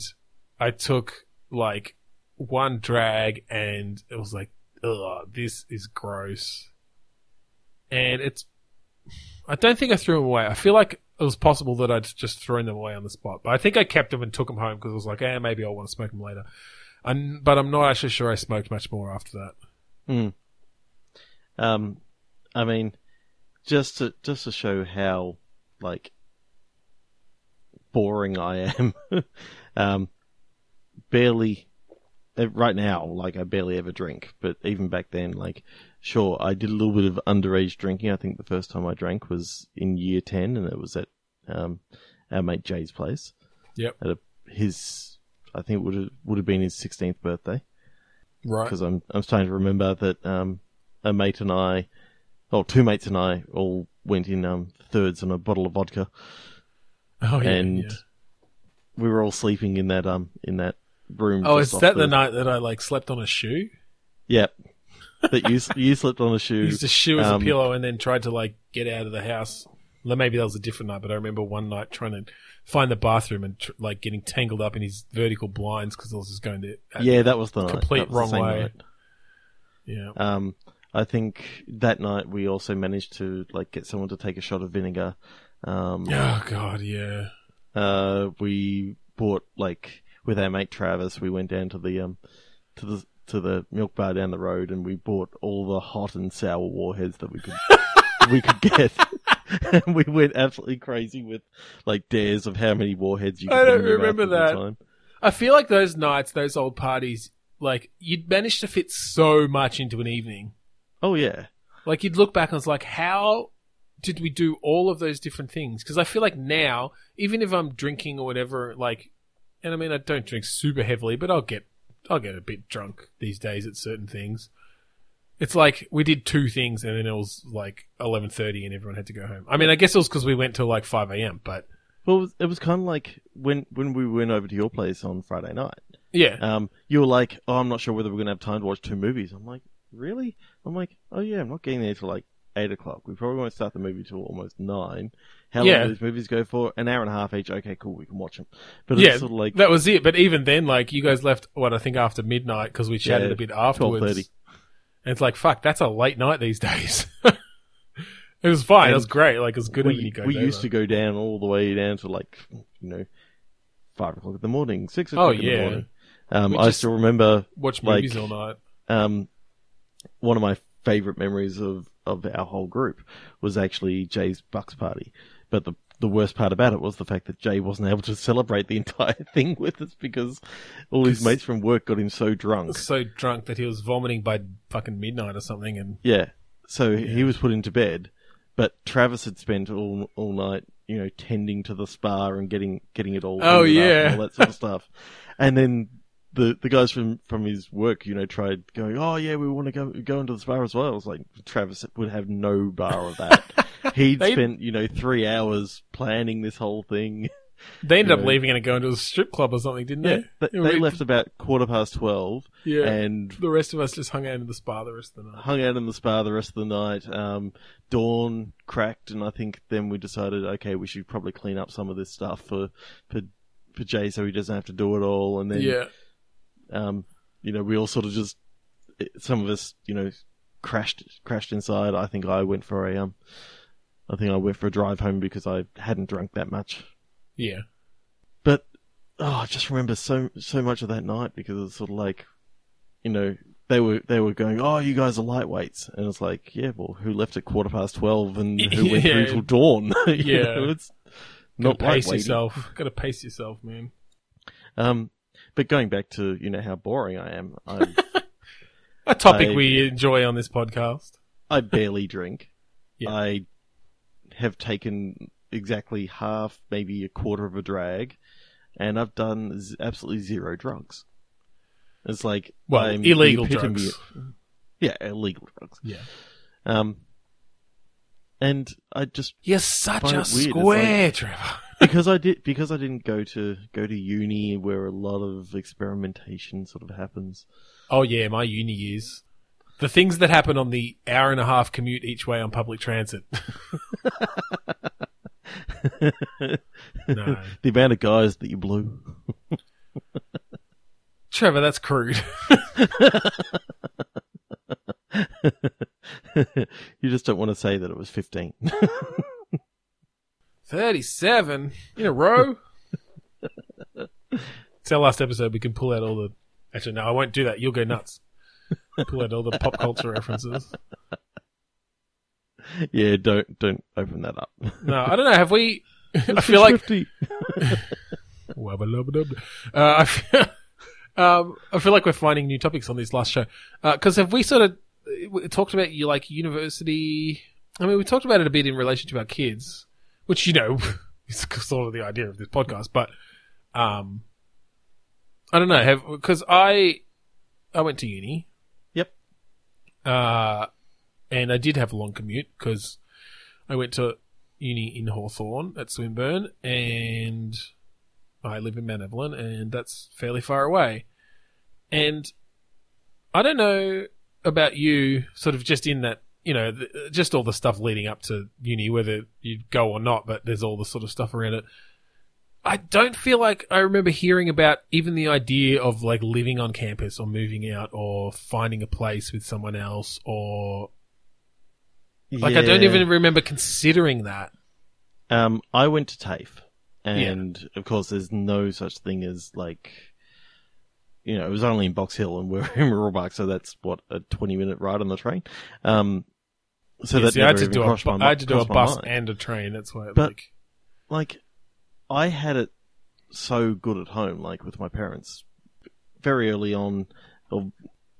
I took like one drag, and it was like, ugh, this is gross. And it's, I don't think I threw them away. I feel like it was possible that I'd just thrown them away on the spot, but I think I kept them and took them home because I was like, eh, maybe I'll want to smoke them later. And, but I'm not actually sure I smoked much more after that. Mm. Um, I mean, just to just to show how like boring I am, um, barely uh, right now. Like I barely ever drink, but even back then, like sure, I did a little bit of underage drinking. I think the first time I drank was in year ten, and it was at um, our mate Jay's place. Yep. At a, his, I think it would have would have been his sixteenth birthday Right. because I'm I'm starting to remember that um, a mate and I, oh, two mates and I all went in um, thirds on a bottle of vodka, Oh, yeah. and yeah. we were all sleeping in that um in that room. Oh, is that the night that I like slept on a shoe? Yeah, that you you slept on a shoe. Used a shoe as Um, a pillow and then tried to like get out of the house. Well, maybe that was a different night, but I remember one night trying to find the bathroom and tr- like getting tangled up in his vertical blinds because I was just going to. Yeah, that was the. Complete was wrong same way. night. Yeah. Um, I think that night we also managed to like get someone to take a shot of vinegar. Um, Oh god, yeah. uh, we bought like with our mate Travis, we went down to the um to the to the milk bar down the road, and we bought all the hot and sour warheads that we could we could get. and we went absolutely crazy with like dares of how many warheads you could I don't in your mouth remember that. I feel like those nights, those old parties, like you'd manage to fit so much into an evening. Oh yeah, Like you'd look back and it's like, how did we do all of those different things? Because I feel like now, even if I'm drinking or whatever, like, and I mean, I don't drink super heavily, but I'll get, I'll get a bit drunk these days at certain things. It's like we did two things and then it was like eleven thirty and everyone had to go home. I mean, I guess it was because we went till like five a.m. But well it was, kind of like when when we went over to your place on Friday night. yeah, Um, you were like, "Oh, I'm not sure whether we're gonna have time to watch two movies." I'm like, "Really?" I'm like, "Oh yeah, I'm not getting there till like eight o'clock. We probably won't start the movie till almost nine. How Yeah. long do these movies go for? An hour and a half each. Okay, cool, we can watch them." But yeah, it's sort of like that was it. But even then, like you guys left what I think after midnight because we chatted Yeah, a bit afterwards. 12:30. And it's like, fuck, that's a late night these days. it was fine. it was great. Like, it was good when we you go we used to go down all the way down to like you know five o'clock in the morning, six o'clock in yeah. the morning. Um, I still remember watch like- movies all night. um, one of my favorite memories of, of our whole group was actually Jay's Bucks party. But the the worst part about it was the fact that Jay wasn't able to celebrate the entire thing with us because all his mates from work got him so drunk. So drunk that he was vomiting by fucking midnight or something. And Yeah. So he was put into bed, but Travis had spent all all night you know, tending to the spa and getting getting it all. Oh, yeah. and all that sort of stuff. And then the the guys from from his work, you know, tried going, oh yeah, we want to go go into the spa as well. I was like, Travis would have no bar of that. He'd They- spent you know three hours planning this whole thing. They ended up Yeah. leaving and going to a strip club or something, didn't Yeah, they? they, Yeah, they left about quarter past twelve, Yeah. and the rest of us just hung out in the spa the rest of the night. hung out in the spa the rest of the night. Um, dawn cracked, and I think then we decided, okay, we should probably clean up some of this stuff for for for Jay, so he doesn't have to do it all. And then, yeah. Um, you know, we all sort of just some of us, you know, crashed crashed inside. I think I went for a um, I think I went for a drive home because I hadn't drunk that much. Yeah. But oh, I just remember so so much of that night because it's sort of like, you know, they were they were going, oh, you guys are lightweights, and it's like, yeah, well, who left at quarter past twelve and who went Yeah. through till dawn? Yeah. know, it's Gotta not pace lightweight. yourself. Gotta pace yourself, man. Um, but going back to you know how boring I am, a topic I- we enjoy on this podcast. I barely drink. Yeah. I have taken exactly half, maybe a quarter of a drag, and I've done z- absolutely zero drugs. It's like Well, I'm illegal drugs. of- yeah, illegal drugs. Yeah. Um, and I just You're such a square, Trevor. Because I did because I didn't go to go to uni where a lot of experimentation sort of happens. Oh yeah, my uni years. The things that happen on the hour and a half commute each way on public transit. no. The amount of guys that you blew. Trevor, that's crude. you just don't want to say that it was fifteen. 37 in a row. it's our last episode. We can pull out all the. Actually, no, I won't do that. You'll go nuts. Pull out all the pop culture references. yeah, don't don't open that up. No, I don't know. Have we? I feel like Swifty. Wabba lubba dubba. Uh, I feel, um, I feel like we're finding new topics on this last show. Because have we sort of we talked about you like university? I mean, we talked about it a bit in relation to our kids, which you know is sort of the idea of this podcast. But um, I don't know. Have because I I went to uni. Yep. Uh, and I did have a long commute because I went to uni in Hawthorn at Swinburne and I live in Mount Evelyn and that's fairly far away. And I don't know about you, sort of just in that, you know, th- just all the stuff leading up to uni, whether you go or not, but there's all the sort of stuff around it. I don't feel like I remember hearing about even the idea of like living on campus or moving out or finding a place with someone else or like I don't even remember considering that. Um, I went to TAFE, and of course, there's no such thing as like, you know, it was only in Box Hill, and we're in Roebuck, so that's what a 20 minute ride on the train. Um, so Yeah, that see, I had to do a, my, I had to do a bus and a train. That's why, But- like, like I had it so good at home, like with my parents, very early on, or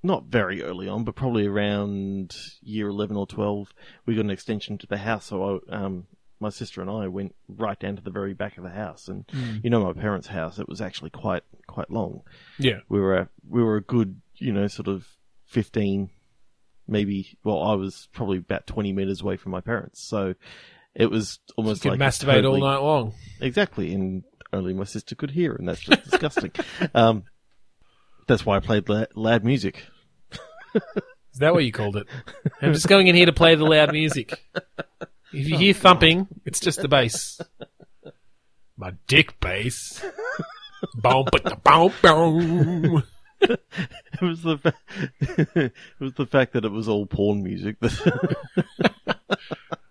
not very early on, but probably around year eleven or twelve, we got an extension to the house. So I, um, my sister and I went right down to the very back of the house, and you know, my parents' house, it was actually quite quite long. yeah, We were a, we were a good, you know, sort of fifteen, maybe. Well, I was probably about twenty meters away from my parents, so. It was you almost could like masturbate all night long. Exactly, and only my sister could hear, and that's just disgusting. Um, that's why I played la- loud music. Is that what you called it? I'm just going in here to play the loud music. If you hear thumping, it's just the bass. My dick bass. boom, ba boom, boom. It was the fa- it was the fact that it was all porn music. That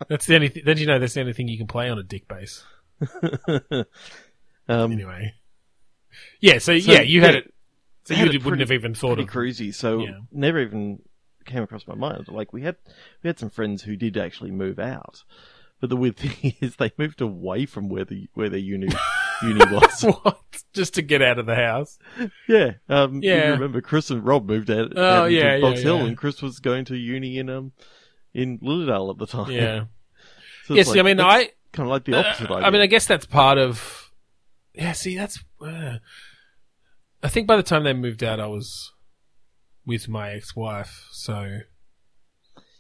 That's the only. Th- then you know that's the only thing you can play on a dick bass. um, Anyway. Yeah. So, So, yeah, you had it. So you wouldn't pretty- have even thought of. cruisy. So Yeah. never even came across my mind. Like we had we had some friends who did actually move out, but the weird thing is they moved away from where the where their uni uni was. what? Just to get out of the house. Yeah, um, Yeah. You remember Chris and Rob moved out, Oh, out yeah, Box yeah, Hill, yeah. and Chris was going to uni in um in Lilydale at the time. Yeah. So Yeah, it's see, I mean, I, kind of like the opposite Uh, idea. I mean, I guess that's part of. Yeah, see, that's. Uh, I think by the time they moved out, I was with my ex-wife, so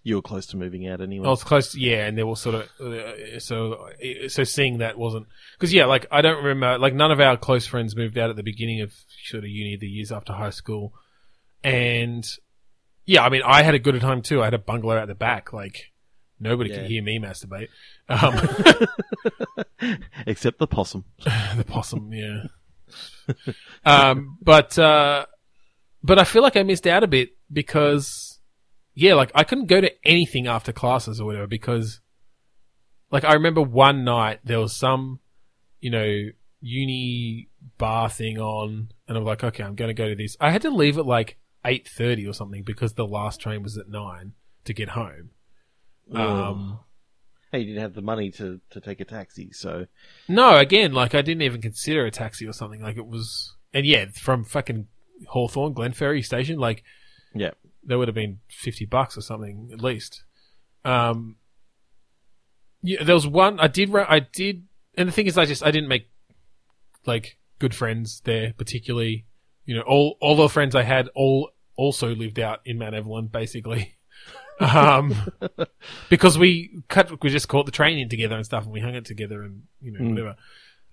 you were close to moving out anyway. I was close. Yeah, and they were sort of uh, so so seeing that wasn't because yeah, like I don't remember like none of our close friends moved out at the beginning of sort of uni, the years after high school, and yeah, I mean I had a good time too. I had a bungalow at the back, like nobody Yeah. could hear me masturbate. Um, Except the possum. the possum, yeah. um, but uh, but I feel like I missed out a bit because yeah, like I couldn't go to anything after classes or whatever because like I remember one night there was some you know uni bar thing on and I'm like okay I'm going to go to this. I had to leave at like 8:30 or something because the last train was at 9 to get home. Um Hey, you didn't have the money to, to take a taxi, so No, again, like I didn't even consider a taxi or something. Like it was, and yeah, from fucking Hawthorn, Glenferrie station, like yeah. There would have been fifty bucks or something at least. Um, yeah, there was one I did. I did, and the thing is, I just I didn't make like good friends there, particularly. You know, all all the friends I had all also lived out in Mount Evelyn, basically. um, because we cut, we just caught the train in together and stuff, and we hung it together, and you know, Mm. whatever.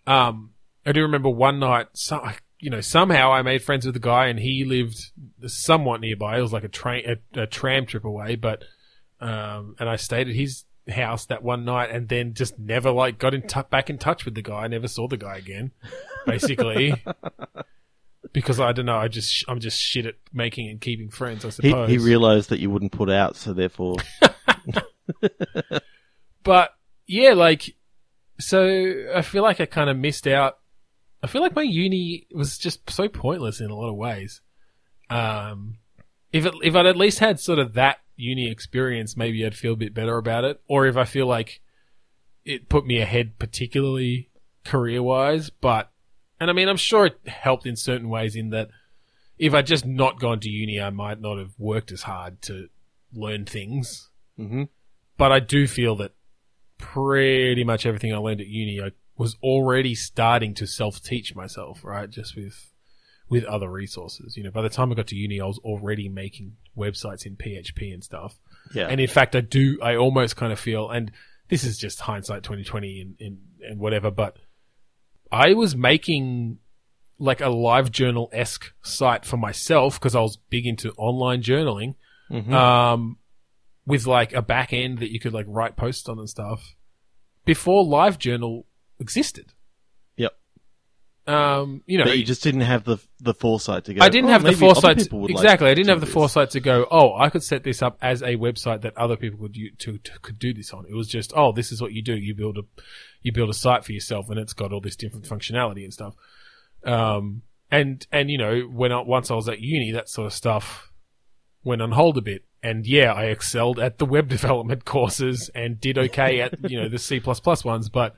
Um, I do remember one night, so, you know, somehow I made friends with the guy, and he lived somewhat nearby. It was like a train, a, a tram trip away, but um, and I stayed at his house that one night, and then just never like got in t- back in touch with the guy. I never saw the guy again, basically. Because I don't know, I just I'm just shit at making and keeping friends. I He, suppose he realized that you wouldn't put out, so therefore, But yeah, like, so I feel like I kind of missed out. I feel like my uni was just so pointless in a lot of ways. Um, if it, if I'd at least had sort of that uni experience, maybe I'd feel a bit better about it. Or if I feel like it put me ahead, particularly career wise. But, and I mean, I'm sure it helped in certain ways in that if I'd just not gone to uni, I might not have worked as hard to learn things hmm but I do feel that pretty much everything I learned at uni, I was already starting to self-teach myself, right? Just with, with other resources. You know, by the time I got to uni, I was already making websites in PHP and stuff. yeah, And in fact, I do, I almost kind of feel, and this is just hindsight 2020 and, and, and whatever, but I was making like a live journal-esque site for myself because I was big into online journaling Mhm. um, with like a back end that you could like write posts on and stuff before LiveJournal existed. Yep. Um, you know, but you just didn't have the the foresight to go. I didn't "Oh, have the foresight. people would like exactly, I didn't have the this." foresight to go. Oh, I could set this up as a website that other people could u- to, to could do this on. It was just, oh, this is what you do. You build a you build a site for yourself, and it's got all this different functionality and stuff. Um, and and you know, when I, once I was at uni, that sort of stuff went on hold a bit. And yeah, I excelled at the web development courses and did okay at you know the C ones, but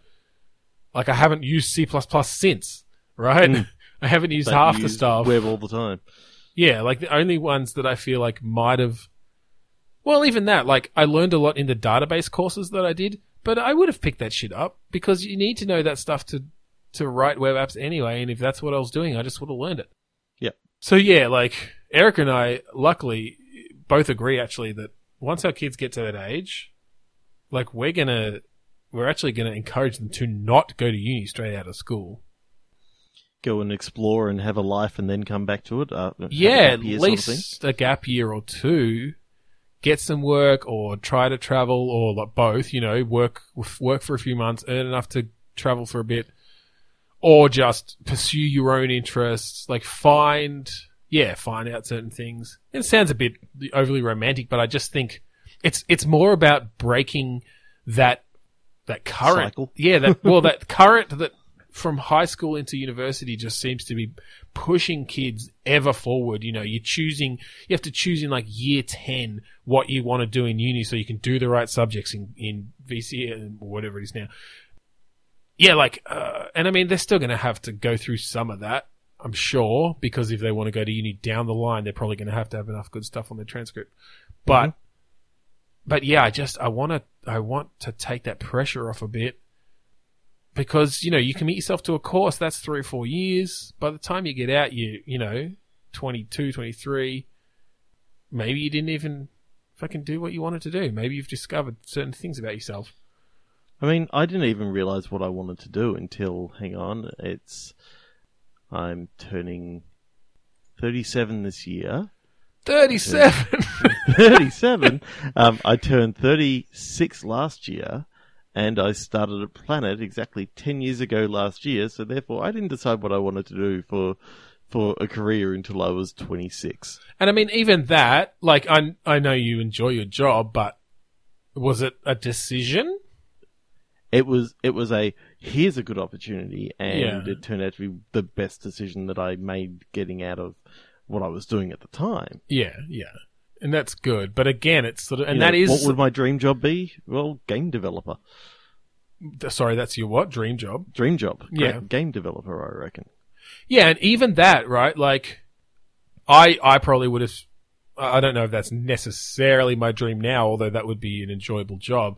like I haven't used C since, right? Mm. I haven't used But half the stuff. web all the time. Yeah, like the only ones that I feel like might have. Well, even that, like I learned a lot in the database courses that I did, but I would have picked that shit up because you need to know that stuff to to write web apps anyway. And if that's what I was doing, I just would have learned it. Yep. So yeah, like Eric and I, luckily, both agree actually that once our kids get to that age, like we're gonna, we're actually gonna encourage them to not go to uni straight out of school. Go and explore and have a life, and then come back to it. Uh, yeah, at year sort of least a gap year or two. Get some work or try to travel or like both, you know, work, work for a few months, earn enough to travel for a bit or just pursue your own interests, like find, yeah, find out certain things. It sounds a bit overly romantic, but I just think it's, it's more about breaking that, that current, Cycle. yeah, that, well, that current that from high school into university just seems to be pushing kids ever forward. You know, you're choosing, you have to choose in like year 10 what you want to do in uni so you can do the right subjects in, in VC or whatever it is now. Yeah, like, uh, and I mean, they're still going to have to go through some of that, I'm sure, because if they want to go to uni down the line, they're probably going to have to have enough good stuff on their transcript. But, but yeah, I just, I want to, I want to take that pressure off a bit because you know you commit yourself to a course that's three or four years. By the time you get out, you you know 22, 23, maybe you didn't even fucking do what you wanted to do. Maybe you've discovered certain things about yourself. I mean, I didn't even realize what I wanted to do until, hang on, it's, I'm turning 37 this year. 37. 37? um, I turned 36 last year, and I started at Planet exactly 10 years ago last year, so therefore I didn't decide what I wanted to do for, for a career until I was 26. and I mean, even that, like, I, I know you enjoy your job, but was it a decision? It was, it was a, here's a good opportunity, and Yeah. it turned out to be the best decision that I made getting out of what I was doing at the time. Yeah, yeah. And that's good. But again, it's sort of, and You that know, is, what would my dream job be? Well, game developer, sorry, that's your what? Dream job? dream job. Yeah. game developer. I reckon. Yeah, and even that, right? Like, I I probably would have. I don't know if that's necessarily my dream now, although that would be an enjoyable job.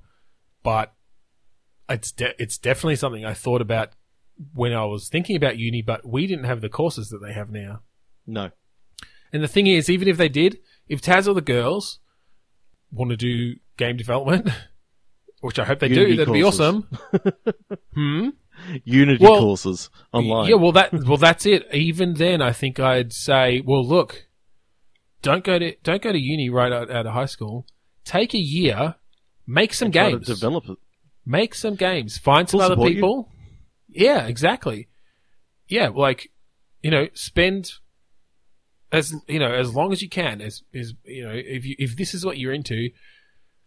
But it's de- it's definitely something I thought about when I was thinking about uni. But we didn't have the courses that they have now. No, And the thing is, even if they did, if Taz or the girls want to do game development, which I hope they Unity do, that'd be awesome. hmm. Unity Well, courses online. Yeah, well that well that's it. Even then, I think I'd say, well, look, don't go to don't go to uni right out, out of high school. Take a year, make some games, develop it. make some games, find some We'll other support you. people. Yeah, exactly. Yeah, like you know, spend as you know as long as you can. As is you know, if you if this is what you're into,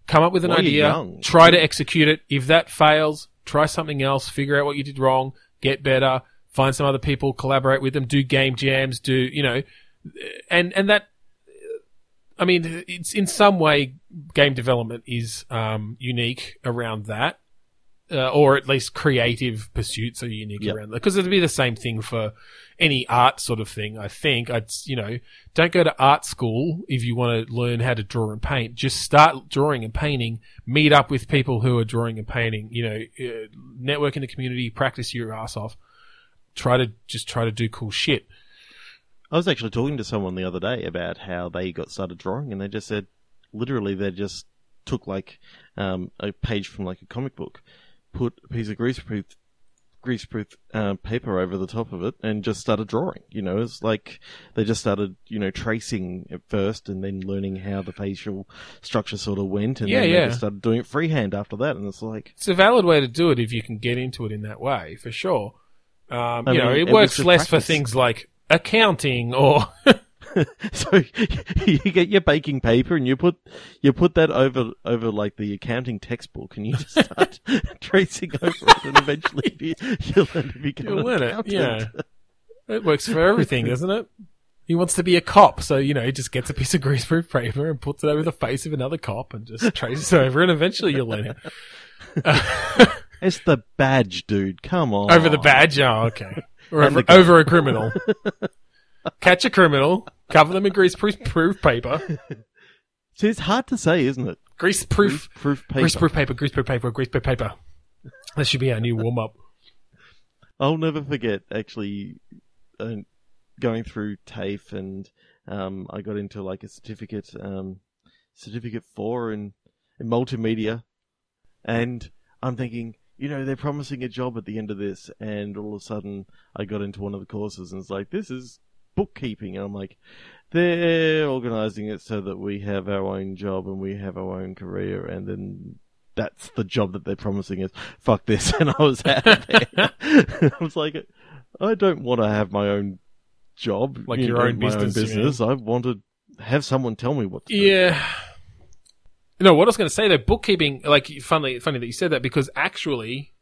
come up with an idea, try to execute it. If that fails, try something else, figure out what you did wrong, get better, find some other people, collaborate with them, do game jams, do you know, and and that. I mean, it's in some way game development is um, unique around that, uh, or at least creative pursuits are unique Yep. around that. Because it'd be the same thing for any art sort of thing. I think I'd you know don't go to art school if you want to learn how to draw and paint. Just start drawing and painting. Meet up with people who are drawing and painting. You know, uh, network in the community. Practice your ass off. Try to just try to do cool shit. I was actually talking to someone the other day about how they got started drawing, and they just said, literally, they just took like um, a page from like a comic book, put a piece of greaseproof greaseproof uh, paper over the top of it, and just started drawing. You know, it's like they just started, you know, tracing at first, and then learning how the facial structure sort of went, and Yeah, then yeah. they just started doing it freehand after that, and it's like. It's a valid way to do it if you can get into it in that way, for sure. Um, you know, it it works less for things like accounting or so you get your baking paper and you put you put that over over like the accounting textbook and you just start tracing over it and eventually you, you'll learn to become You'll an learn it, accountant. yeah. it works for everything, doesn't it? He wants to be a cop, so you know, he just gets a piece of greaseproof paper and puts it over the face of another cop and just traces it over, and eventually you'll learn it. It's the badge, dude. Come on. Over the badge, oh, okay. Or over, over a criminal. Catch a criminal, cover them in greaseproof paper. See, it's hard to say, isn't it? Greaseproof, Proof paper. greaseproof paper, greaseproof paper, greaseproof paper. That should be our new warm up. I'll never forget actually uh, going through TAFE and um, I got into like a certificate, um, certificate four in, in multimedia, and I'm thinking, you know, they're promising a job at the end of this, and all of a sudden I got into one of the courses and it's like, this is bookkeeping, and I'm like, they're organizing it so that we have our own job and we have our own career, and then that's the job that they're promising us. Fuck this, and I was out of there. I was like, I don't want to have my own job, Like you your know, own business, mean? business. I want to have someone tell me what to do. Yeah. No, what I was going to say though, bookkeeping, like, funny, funny that you said that because actually,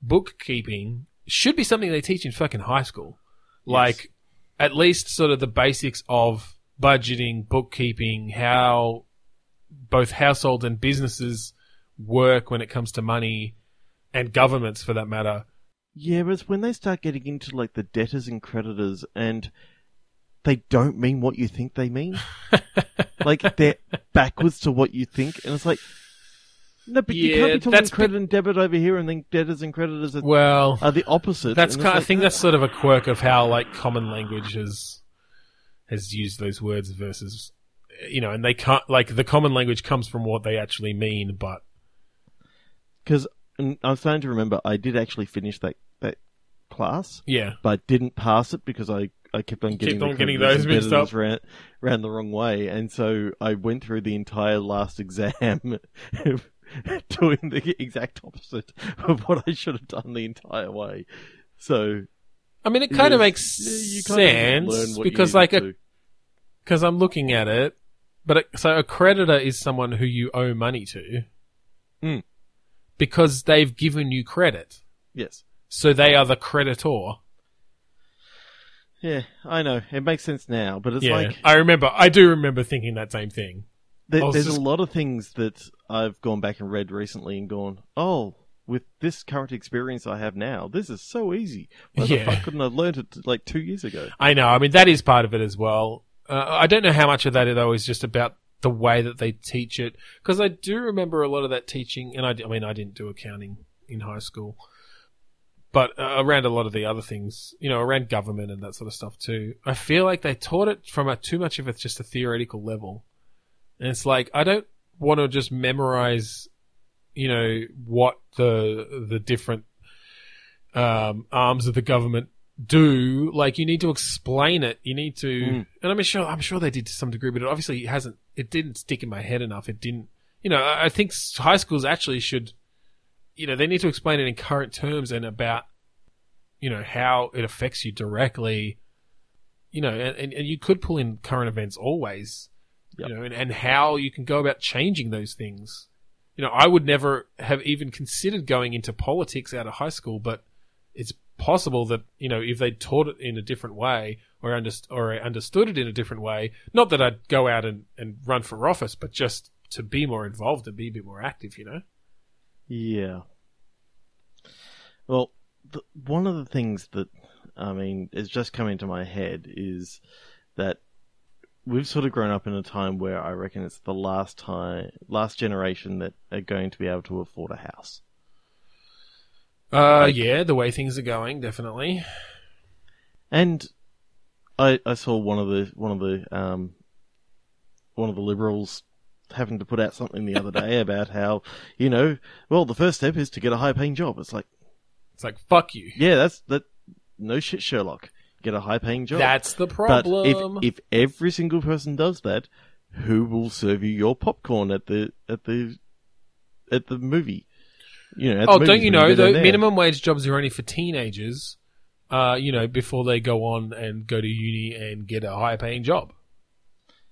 bookkeeping should be something they teach in fucking high school. Like, at least sort of the basics of budgeting, bookkeeping, how both households and businesses work when it comes to money, and governments for that matter. Yeah, but it's when they start getting into like the debtors and creditors and they don't mean what you think they mean. like they're backwards to what you think, and it's like, No, but you Yeah, can't be talking that's credit and debit over here, and then debtors and creditors are, Well, are the opposite. that's and it's kind. I like, think uh, that's sort of a quirk of how like common language has has used those words versus you know, and they can't like the common language comes from what they actually mean, but because I'm starting to remember I did actually finish that that class, yeah, but I didn't pass it because I, I kept on getting kept on getting creditors those and mixed debtors up. ran, ran the wrong way, and so I went through the entire last exam doing the exact opposite of what I should have done the entire way. So I mean, it kind of makes you sense learn what you because like to a do. because I'm looking at it, but a, so a creditor is someone who you owe money to, Mm. because they've given you credit, yes, so they are the creditor. yeah, I know it makes sense now, but it's yeah, like I remember. I do remember thinking that same thing. there, there's just- a lot of things that I've gone back and read recently and gone, oh. With this current experience I have now, this is so easy. Why the fuck couldn't I have learned it like two years ago? I know. I mean, that is part of it as well. Uh, I don't know how much of that though is just about the way that they teach it, because I do remember a lot of that teaching, and I, I mean, I didn't do accounting in high school, but uh, around a lot of the other things, you know, around government and that sort of stuff too. I feel like they taught it from a too much of it's just a theoretical level, and it's like I don't want to just memorize, you know, what the the different um, arms of the government do. Like, you need to explain it. You need to, Mm. and I'm sure I'm sure they did to some degree, but it obviously it hasn't. It didn't stick in my head enough. It didn't. You know, I I think high schools actually should. You know, they need to explain it in current terms and about, you know, how it affects you directly. You know, and, and you could pull in current events always. Yep. You know, and, and how you can go about changing those things. You know, I would never have even considered going into politics out of high school, but it's possible that you know if they taught it in a different way or underst- or I understood it in a different way, not that I'd go out and, and run for office, but just to be more involved and be a bit more active. You know, Yeah. Well, the, one of the things that I mean is just come into my head is that we've sort of grown up in a time where I reckon it's the last time, last generation that are going to be able to afford a house. uh, Like- yeah, the way things are going, definitely. And I I saw one of the one of the um one of the liberals having to put out something the other day about how you know well the first step is to get a high paying job. It's like It's like fuck you. yeah that's that no shit Sherlock get a high paying job. That's the problem. but if if every single person does that, who will serve you your popcorn at the at the at the movie? You know, at oh, don't you know the minimum wage jobs are only for teenagers? Uh, you know, before they go on and go to uni and get a high paying job.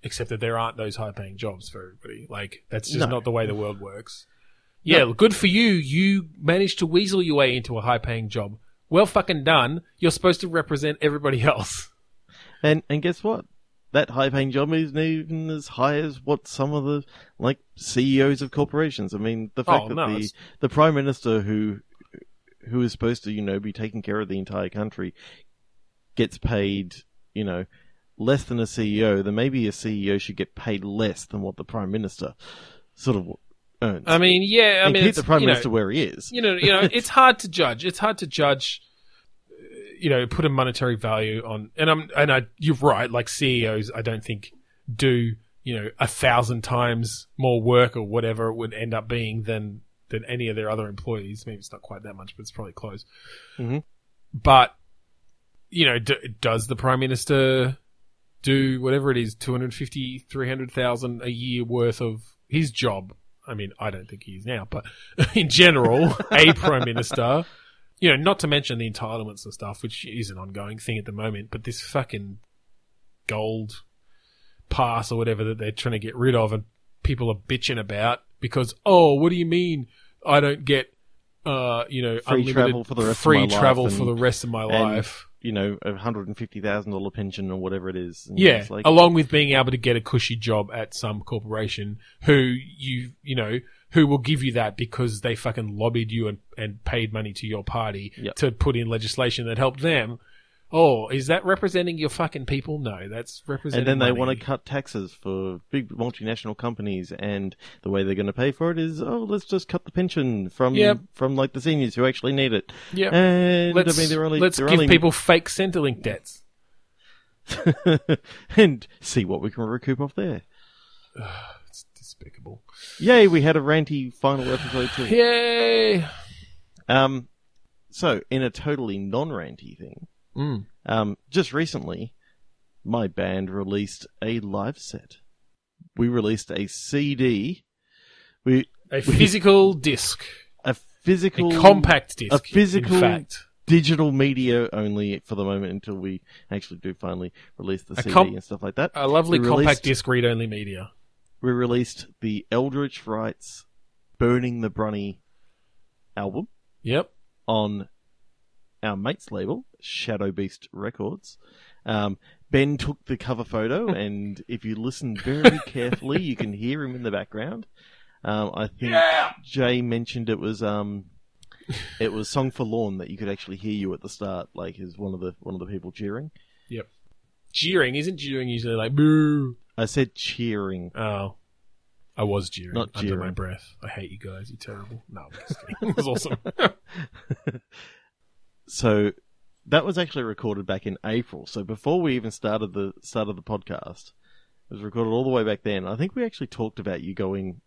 Except that there aren't those high paying jobs for everybody. Like that's just No. not the way the world works. Yeah, good for you. You managed to weasel your way into a high paying job. Well fucking done. You're supposed to represent everybody else. And and guess what? That high paying job isn't even as high as what some of the like CEOs of corporations. I mean, the fact Oh, that no, the it's- the prime minister who who is supposed to you know be taking care of the entire country gets paid you know less than a CEO, then maybe a CEO should get paid less than what the prime minister sort of earns. I mean, yeah, I and mean, keep it's, the prime you know, minister where he is. you know, you know, it's hard to judge. It's hard to judge. uh, You know, put a monetary value on, and I'm, and I, you're right. Like CEOs, I don't think do you know a thousand times more work or whatever it would end up being than than any of their other employees. Maybe it's not quite that much, but it's probably close. Mhm. But you know, d- does the prime minister do whatever it is 250 300,000 a year worth of his job I mean I don't think he is now but in general a prime minister you know not to mention the entitlements and stuff which is an ongoing thing at the moment but this fucking gold pass or whatever that they're trying to get rid of and people are bitching about because oh what do you mean? I don't get uh you know Free unlimited travel for the rest of free my life travel and- for the rest of my life You know, a hundred and fifty thousand dollar pension or whatever it is. And Yeah, like, along with being able to get a cushy job at some corporation who you you know who will give you that because they fucking lobbied you and, and paid money to your party Yep. to put in legislation that helped them. Oh, is that representing your fucking people? No, that's representing. And then they money. want to cut taxes for big multinational companies, and the way they're going to pay for it is, oh, let's just cut the pension from Yep. from like the seniors who actually need it. Yep. And Let's, I mean, they're only let's they're give only- people fake Centrelink debts. and see what we can recoup off there. It's despicable. Yay, we had a ranty final episode too. Yay! Um, so in a totally non-ranty thing, Mm. um, just recently, my band released a live set. We released a CD. We A physical disc, a a physical compact disc, a physical- In fact, digital media only for the moment until we actually do finally release the A CD com- and stuff like that. a lovely We compact released- disc read-only media. we released the Eldritch Rites Burning the Brunny album Yep. on our mate's label, Shadow Beast Records. Um, ben took the cover photo, and if you listen very carefully, you can hear him in the background. Um, I think Jay mentioned it was um, it was "Song Forlorn" that you could actually hear you at the start, like is one of the one of the people cheering. Yep. cheering isn't cheering usually like boo. I said cheering. Oh, I was jeering Not under my breath. I hate you guys. You're terrible. No, I'm just kidding. it was awesome. So that was actually recorded back in April. So before we even started the started the podcast, it was recorded all the way back then. I think we actually talked about you going,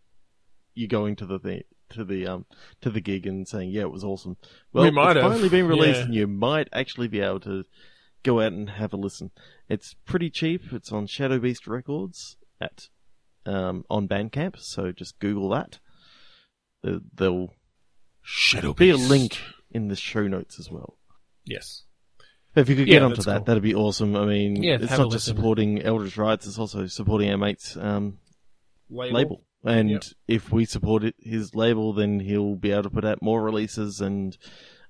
you going to the thing, to the um to the gig and saying yeah it was awesome. Well, We might it's have. finally been released Yeah. and you might actually be able to go out and have a listen. It's pretty cheap. It's on Shadow Beast Records at um on Bandcamp. So just Google that. There- There'll Shadow be a link in the show notes as well. Yes. If you could Yeah, get onto that, cool. that'd be awesome. I mean, Yeah, it's not just supporting Eldritch Rites, it's also supporting our mate's um, Label. label. And Yep. if we support it, his label, then he'll be able to put out more releases. And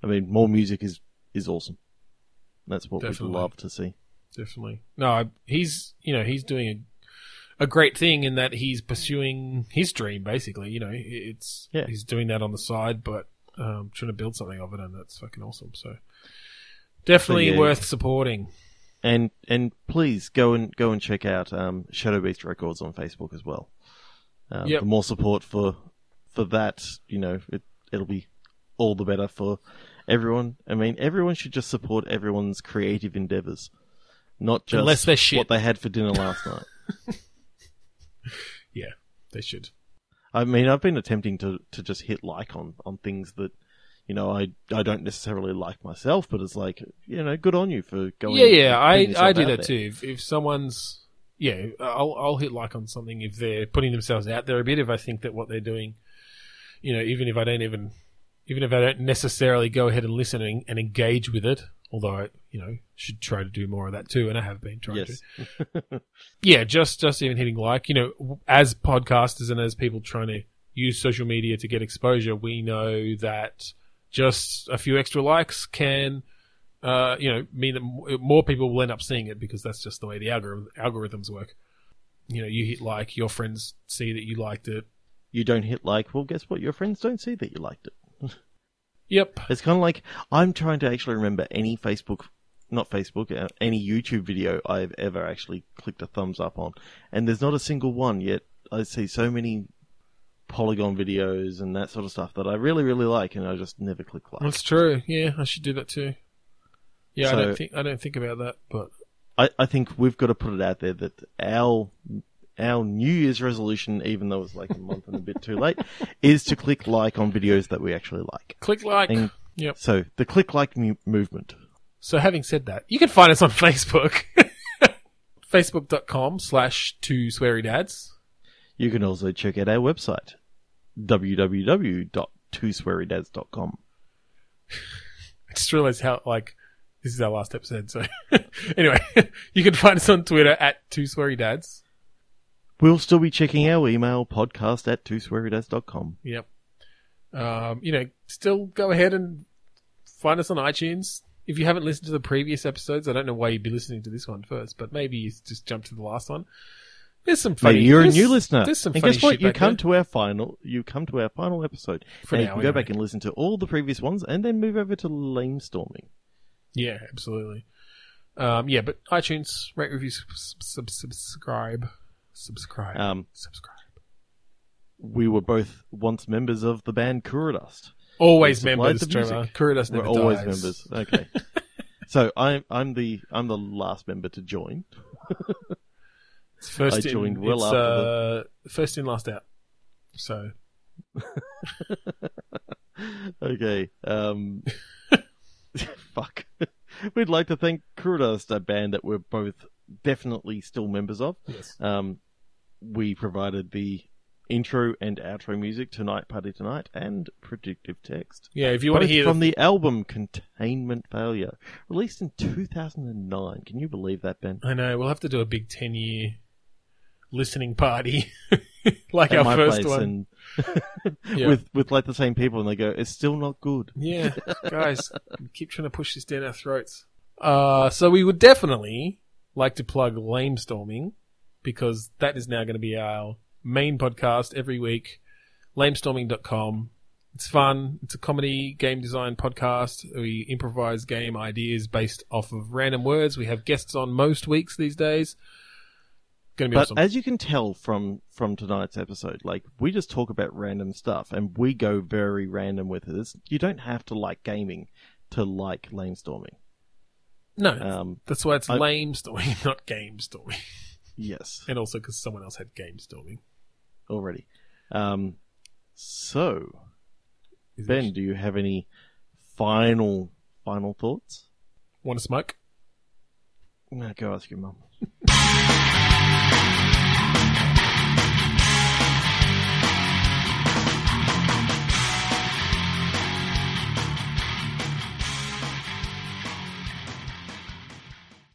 I mean, more music is is awesome. That's what Definitely. we'd love to see. Definitely. No, I, he's you know he's doing a a great thing in that he's pursuing his dream. Basically, you know, it's Yeah. he's doing that on the side, but um, trying to build something of it, and that's fucking awesome. So definitely yeah. worth supporting. And and please go and go and check out um, Shadow Beast Records on Facebook as well. Um, Yep. The more support for for that, you know, it it'll be all the better for everyone. I mean, everyone should just support everyone's creative endeavors, not just Unless they're shit. what they had for dinner last night. Yeah, they should. I mean, I've been attempting to, to just hit like on, on things that, you know, I I don't necessarily like myself, but it's like, you know, good on you for going. yeah, yeah, I I do that there. too. If, if someone's yeah, I'll I'll hit like on something if they're putting themselves out there a bit. If I think that what they're doing, you know, even if I don't even even if I don't necessarily go ahead and listen and, and engage with it, although I you know should try to do more of that too, and I have been trying to. Yes. Yeah, just just even hitting like, you know, as podcasters and as people trying to use social media to get exposure, we know that just a few extra likes can, uh, you know, mean that more people will end up seeing it because that's just the way the algorithm, algorithms work. You know, you hit like, your friends see that you liked it. you don't hit like, well, guess what? Your friends don't see that you liked it. Yep. It's kind of like I'm trying to actually remember any Facebook, not Facebook, uh, any YouTube video I've ever actually clicked a thumbs up on, and there's not a single one yet. I see so many polygon videos and that sort of stuff that I really, really like, and I just never click like. That's true. Yeah, I should do that too. Yeah, I don't think I don't think about that, but I, I think we've got to put it out there that our our New Year's resolution, even though it's like a month and a bit too late, is to click like on videos that we actually like. click like. And- Yep. So the click like mu- movement. So having said that, you can find us on Facebook. Facebook.com slash two sweary dads. You can also check out our website, www.twoswearydads.com. I just realized how, like, this is our last episode, so. anyway, you can find us on Twitter at two sweary dads. We'll still be checking our email, podcast at twoswearydads.com. Yep. Um, you know, still go ahead and find us on iTunes. If you haven't listened to the previous episodes, I don't know why you'd be listening to this one first, but maybe you just jump to the last one. There's some funny. Maybe you're a new listener. There's some and funny guess what? You come there. to our final. You come to our final episode. For and now, you can go anyway. back and listen to all the previous ones, and then move over to lame storming. Yeah, absolutely. Um, yeah, but iTunes, rate, review, sub- sub- subscribe, subscribe, Um, subscribe. we were both once members of the band Kurodust. Always supplied members, the Trevor. music. Kuridas We're never always dies. members. Okay. so I'm I'm the I'm the last member to join. It's first I in, joined well it's, after uh, first in, last out. So Okay. Um, fuck. We'd like to thank Kurodust, a band that we're both definitely still members of. yes, Um, we provided the intro and outro music tonight, party tonight, and predictive text. yeah. If you want to hear from the, the album Containment Failure, released in 2009. Can you believe that, Ben? I know we'll have to do a big ten year listening party, like At our my first place one. and Yeah. with with like the same people, and they go, "It's still not good." Yeah, guys, keep trying to push this down our throats. Uh, so we would definitely like to plug Lame Storming because that is now going to be our main podcast every week. Lamestorming.com. It's fun. It's a comedy game design podcast. We improvise game ideas based off of random words. We have guests on most weeks these days. Going to be But awesome. as you can tell from from tonight's episode, like we just talk about random stuff, and we go very random with it. It's, you don't have to like gaming to like lame storming. no, Um, that's why it's I- lame storming, not game storming. Yes, And also because someone else had game storming. already. Um, so Is it- Ben, do you have any final final thoughts? Want to smoke? No, go ask your mum.